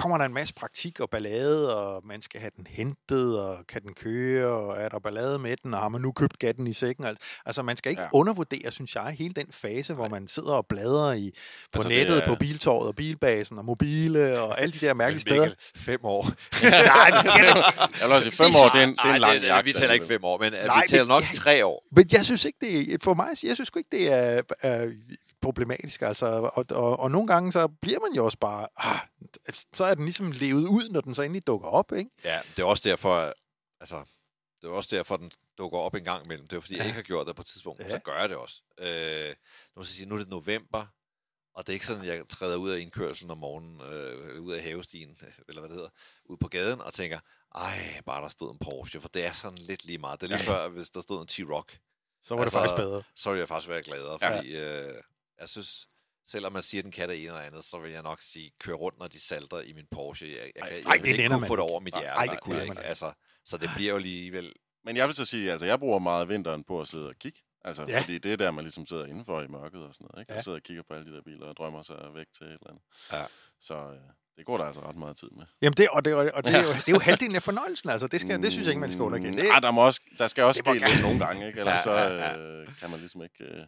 kommer der en masse praktik og ballade, og man skal have den hentet, og kan den køre, og er der ballade med den, og har man nu købt gatten i sækken? Altså, altså man skal ikke Ja. undervurdere, synes jeg, hele den fase, hvor man sidder og bladrer i, på Altså, nettet, er- på biltorvet og bilbasen og mobile og alle de der mærkelige steder. Fem år. *laughs* Nej, Jeg vil også sige, fem år, det er en, det er en lang jagt. Vi taler ikke fem år, men Nej, Nej, vi taler men nok jeg- tre år. men jeg synes ikke, det er, for mig, jeg synes ikke, det er, er problematisk. Altså, og, og, og, nogle gange, så bliver man jo også bare, ah, så er den ligesom levet ud, når den så endelig dukker op, ikke? Ja, det er også derfor, altså, det er også derfor, den dukker op en gang imellem. Det er fordi, jeg ikke har gjort det på et tidspunkt, Ja. ja. så gør jeg det også. Øh, nu, må jeg sige, nu er det november, og det er ikke sådan, at jeg træder ud af indkørselen om morgenen, øh, ud af havestien, eller hvad det hedder, ud på gaden, og tænker, ej, bare der stod en Porsche, for det er sådan lidt lige meget. Det er lige Ja. før, hvis der stod en T-Rock, Så var altså, det faktisk bedre. så ville jeg faktisk være gladere, Ja. fordi øh, jeg synes, selvom man siger, at den kan det ene eller andet, så vil jeg nok sige, kør rundt, når de salter i min Porsche. Jeg, jeg, jeg, jeg, ej, jeg det ikke kunne man få det over mit hjerte. ej, det det kunne jeg ikke. Altså, så det bliver jo alligevel... Men jeg vil så sige, altså jeg bruger meget vinteren på at sidde og kigge. Altså, Ja. fordi det er der, man ligesom sidder indenfor i mørket og sådan noget, ikke? Ja. Og sidder og kigger på alle de der biler og drømmer sig væk til et eller andet. Ja. Så øh, det går der altså ret meget tid med. Jamen, det, og, det, og det, er jo, *laughs* det er jo halvdelen af fornøjelsen, altså. Det, skal, det synes jeg ikke, man skal underkende. Det, Mm, ah, der, må også, der skal også det ske lidt nogle gange, ikke? Ellers Ja, så ja, ja. øh, kan man ligesom ikke... Øh,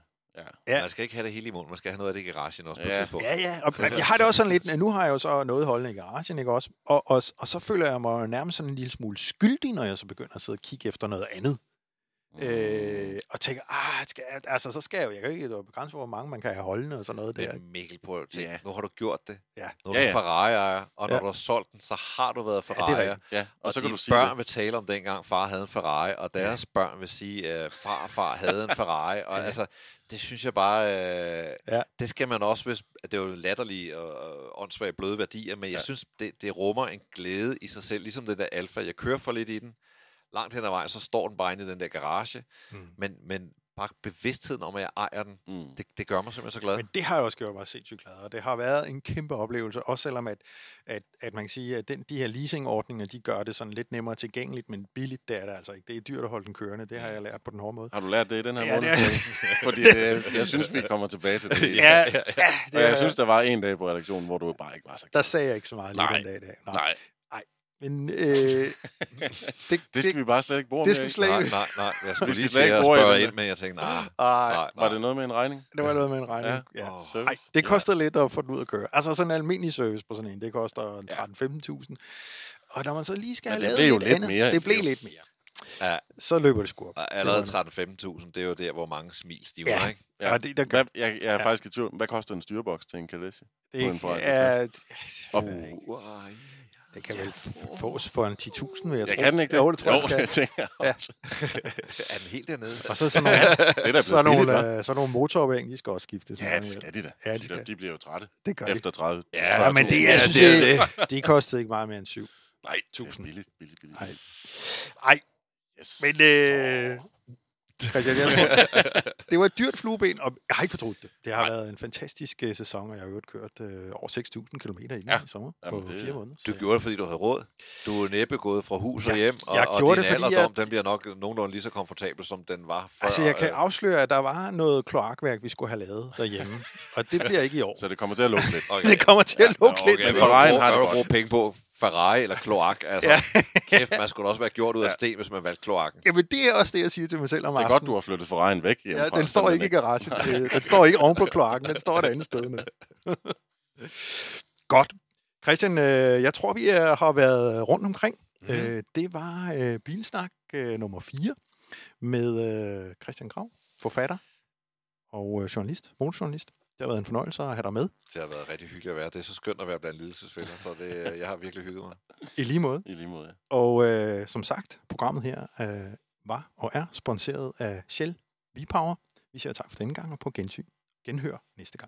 ja. Man skal ikke have det hele i munden, man skal have noget af det i garagen også på Ja. et tidspunkt. Ja, ja, og *laughs* jeg har det også sådan lidt, nu har jeg jo så noget holdende i garagen, ikke også? Og, og, og så føler jeg mig nærmest sådan en lille smule skyldig, når jeg så begynder at sidde og kigge efter noget andet. Mm. Øh, og tænker, ah, skal jeg, altså, så skal jeg jo, jeg kan jo ikke det jo begrænset, hvor mange man kan have holdende og sådan noget der. Mikkel, prøv at tænke, Ja. nu har du gjort det. Ja. Nu er Ja, du ja. Ferrari-ejer, og når Ja. du har solgt den, så har du været det er Ferrari. rigtigt. Ja, og, Og, så kan du sige børn det. vil tale om dengang far havde en Ferrari, og deres ja. børn vil sige, at farfar havde en Ferrari. Og *laughs* Ja. altså, det synes jeg bare, øh, Ja. det skal man også, hvis, det er jo latterlige og, og åndssvage bløde værdier, men jeg Ja. synes, det, det rummer en glæde i sig selv, ligesom den der Alfa. Jeg kører for lidt i den, langt hen ad vejen, så står den bare inde i den der garage, Mm. men, men bare bevidstheden om, at jeg ejer den, Mm. det, det gør mig simpelthen så glad. Men det har også gjort mig sindssygt glad, og det har været en kæmpe oplevelse, også selvom at, at, at man kan sige, at den, de her leasingordninger, de gør det sådan lidt nemmere tilgængeligt, men billigt, det er det altså ikke. Det er dyrt at holde den kørende, det har jeg lært på den hårde måde. Har du lært det i den her Ja, måned? det *laughs* Fordi det, jeg synes, vi kommer tilbage til det. *laughs* Ja, ja, Og det jeg er, synes, der var en dag på redaktionen, hvor du bare ikke var så der sagde jeg ikke så meget lige Nej. den dag i dag. Nej. Nej, Men øh, *laughs* det, det skal vi bare slet ikke bruge det mere skal i. vi Nej, slet nej, nej. Jeg skulle Vi lige skal slet til ikke at spørge ind, men jeg tænkte, nej, Ej, nej, Var nej. det noget med en regning? det var noget med en regning. Ja. Ja. Service? Ej, det koster lidt at få den ud at køre. Altså sådan en almindelig service på sådan en, det koster en Ja. 13-15.000. Og når man så lige skal Men have det lavet lidt, lidt andet, mere, det blev jo. lidt mere. Ja, Så løber det sgu op. og allerede Det var- 13-15.000, det er jo der, hvor mange smil stivner, Ja. ikke? Ja. Ja, det, der, Hvad, jeg, jeg er Ja. faktisk i tvivl. Hvad koster en styreboks til en Kalesje? det, på en Ferrari er, det, Op. jeg ved ikke. Uh, det kan vel f- fås for en 10.000, vil jeg, Jeg tro. kan den ikke det? Jo, det tror jeg, jo, det kan. det tænker jeg Ja. også. *laughs* er den helt dernede? Og så sådan nogle, *laughs* Det er så nogle, øh, så nogle motoropvæng, de skal også skiftes. Ja, det skal de da. Ja, de de, de bliver jo trætte Det gør de. efter 30. Ja, men det, jeg Ja, synes, det er det, *laughs* det kostede ikke meget mere end syv. Nej, det er Tusind. billigt, billigt, billigt. Nej. Yes. men øh, Christian, *laughs* det var et dyrt flueben, og jeg har ikke fortrudt det. Det har Nej. været en fantastisk øh, sæson, og jeg har jo kørt øh, over 6.000 km i, Ja. i sommer Jamen, på det- fire måneder. Du så- gjorde det, fordi du havde råd. Du er næppe gået fra hus og Jeg- hjem, og, jeg og gjorde din det, fordi alderdom, jeg- den bliver nok nogenlunde lige så komfortabel, som den var før. Altså, jeg kan øh, afsløre, at der var noget kloakværk, vi skulle have lavet derhjemme, og det bliver ikke i *laughs* år. Så det kommer til at lukke lidt. okay. Det kommer til at lukke okay, lidt. Men for har du bruge penge på Ferrari eller kloak. *laughs* Altså, Ja. kæft, man skulle også være gjort ud af Ja. sten, hvis man valgte kloakken. Jamen, det er også det, jeg siger til mig selv om Det er aftenen. godt, du har flyttet Ferrari'en væk Ja, den står ikke i garagen. Den står ikke oven på kloakken, den står et andet sted nu. Godt. Christian, øh, jeg tror, vi har været rundt omkring. Øh, det var øh, Bilsnak nummer 4 med Christian Grav, forfatter og journalist, motorjournalist. Det har været en fornøjelse at have dig med. Det har været rigtig hyggeligt at være. Det er så skønt at være blandt lidelsesfælder, så det, jeg har virkelig hygget mig. I lige måde. I lige måde, ja. Og øh, som sagt, programmet her øh, var og er sponsoreret af Shell V-Power. Vi siger tak for denne gang og på gensyn. Genhør næste gang.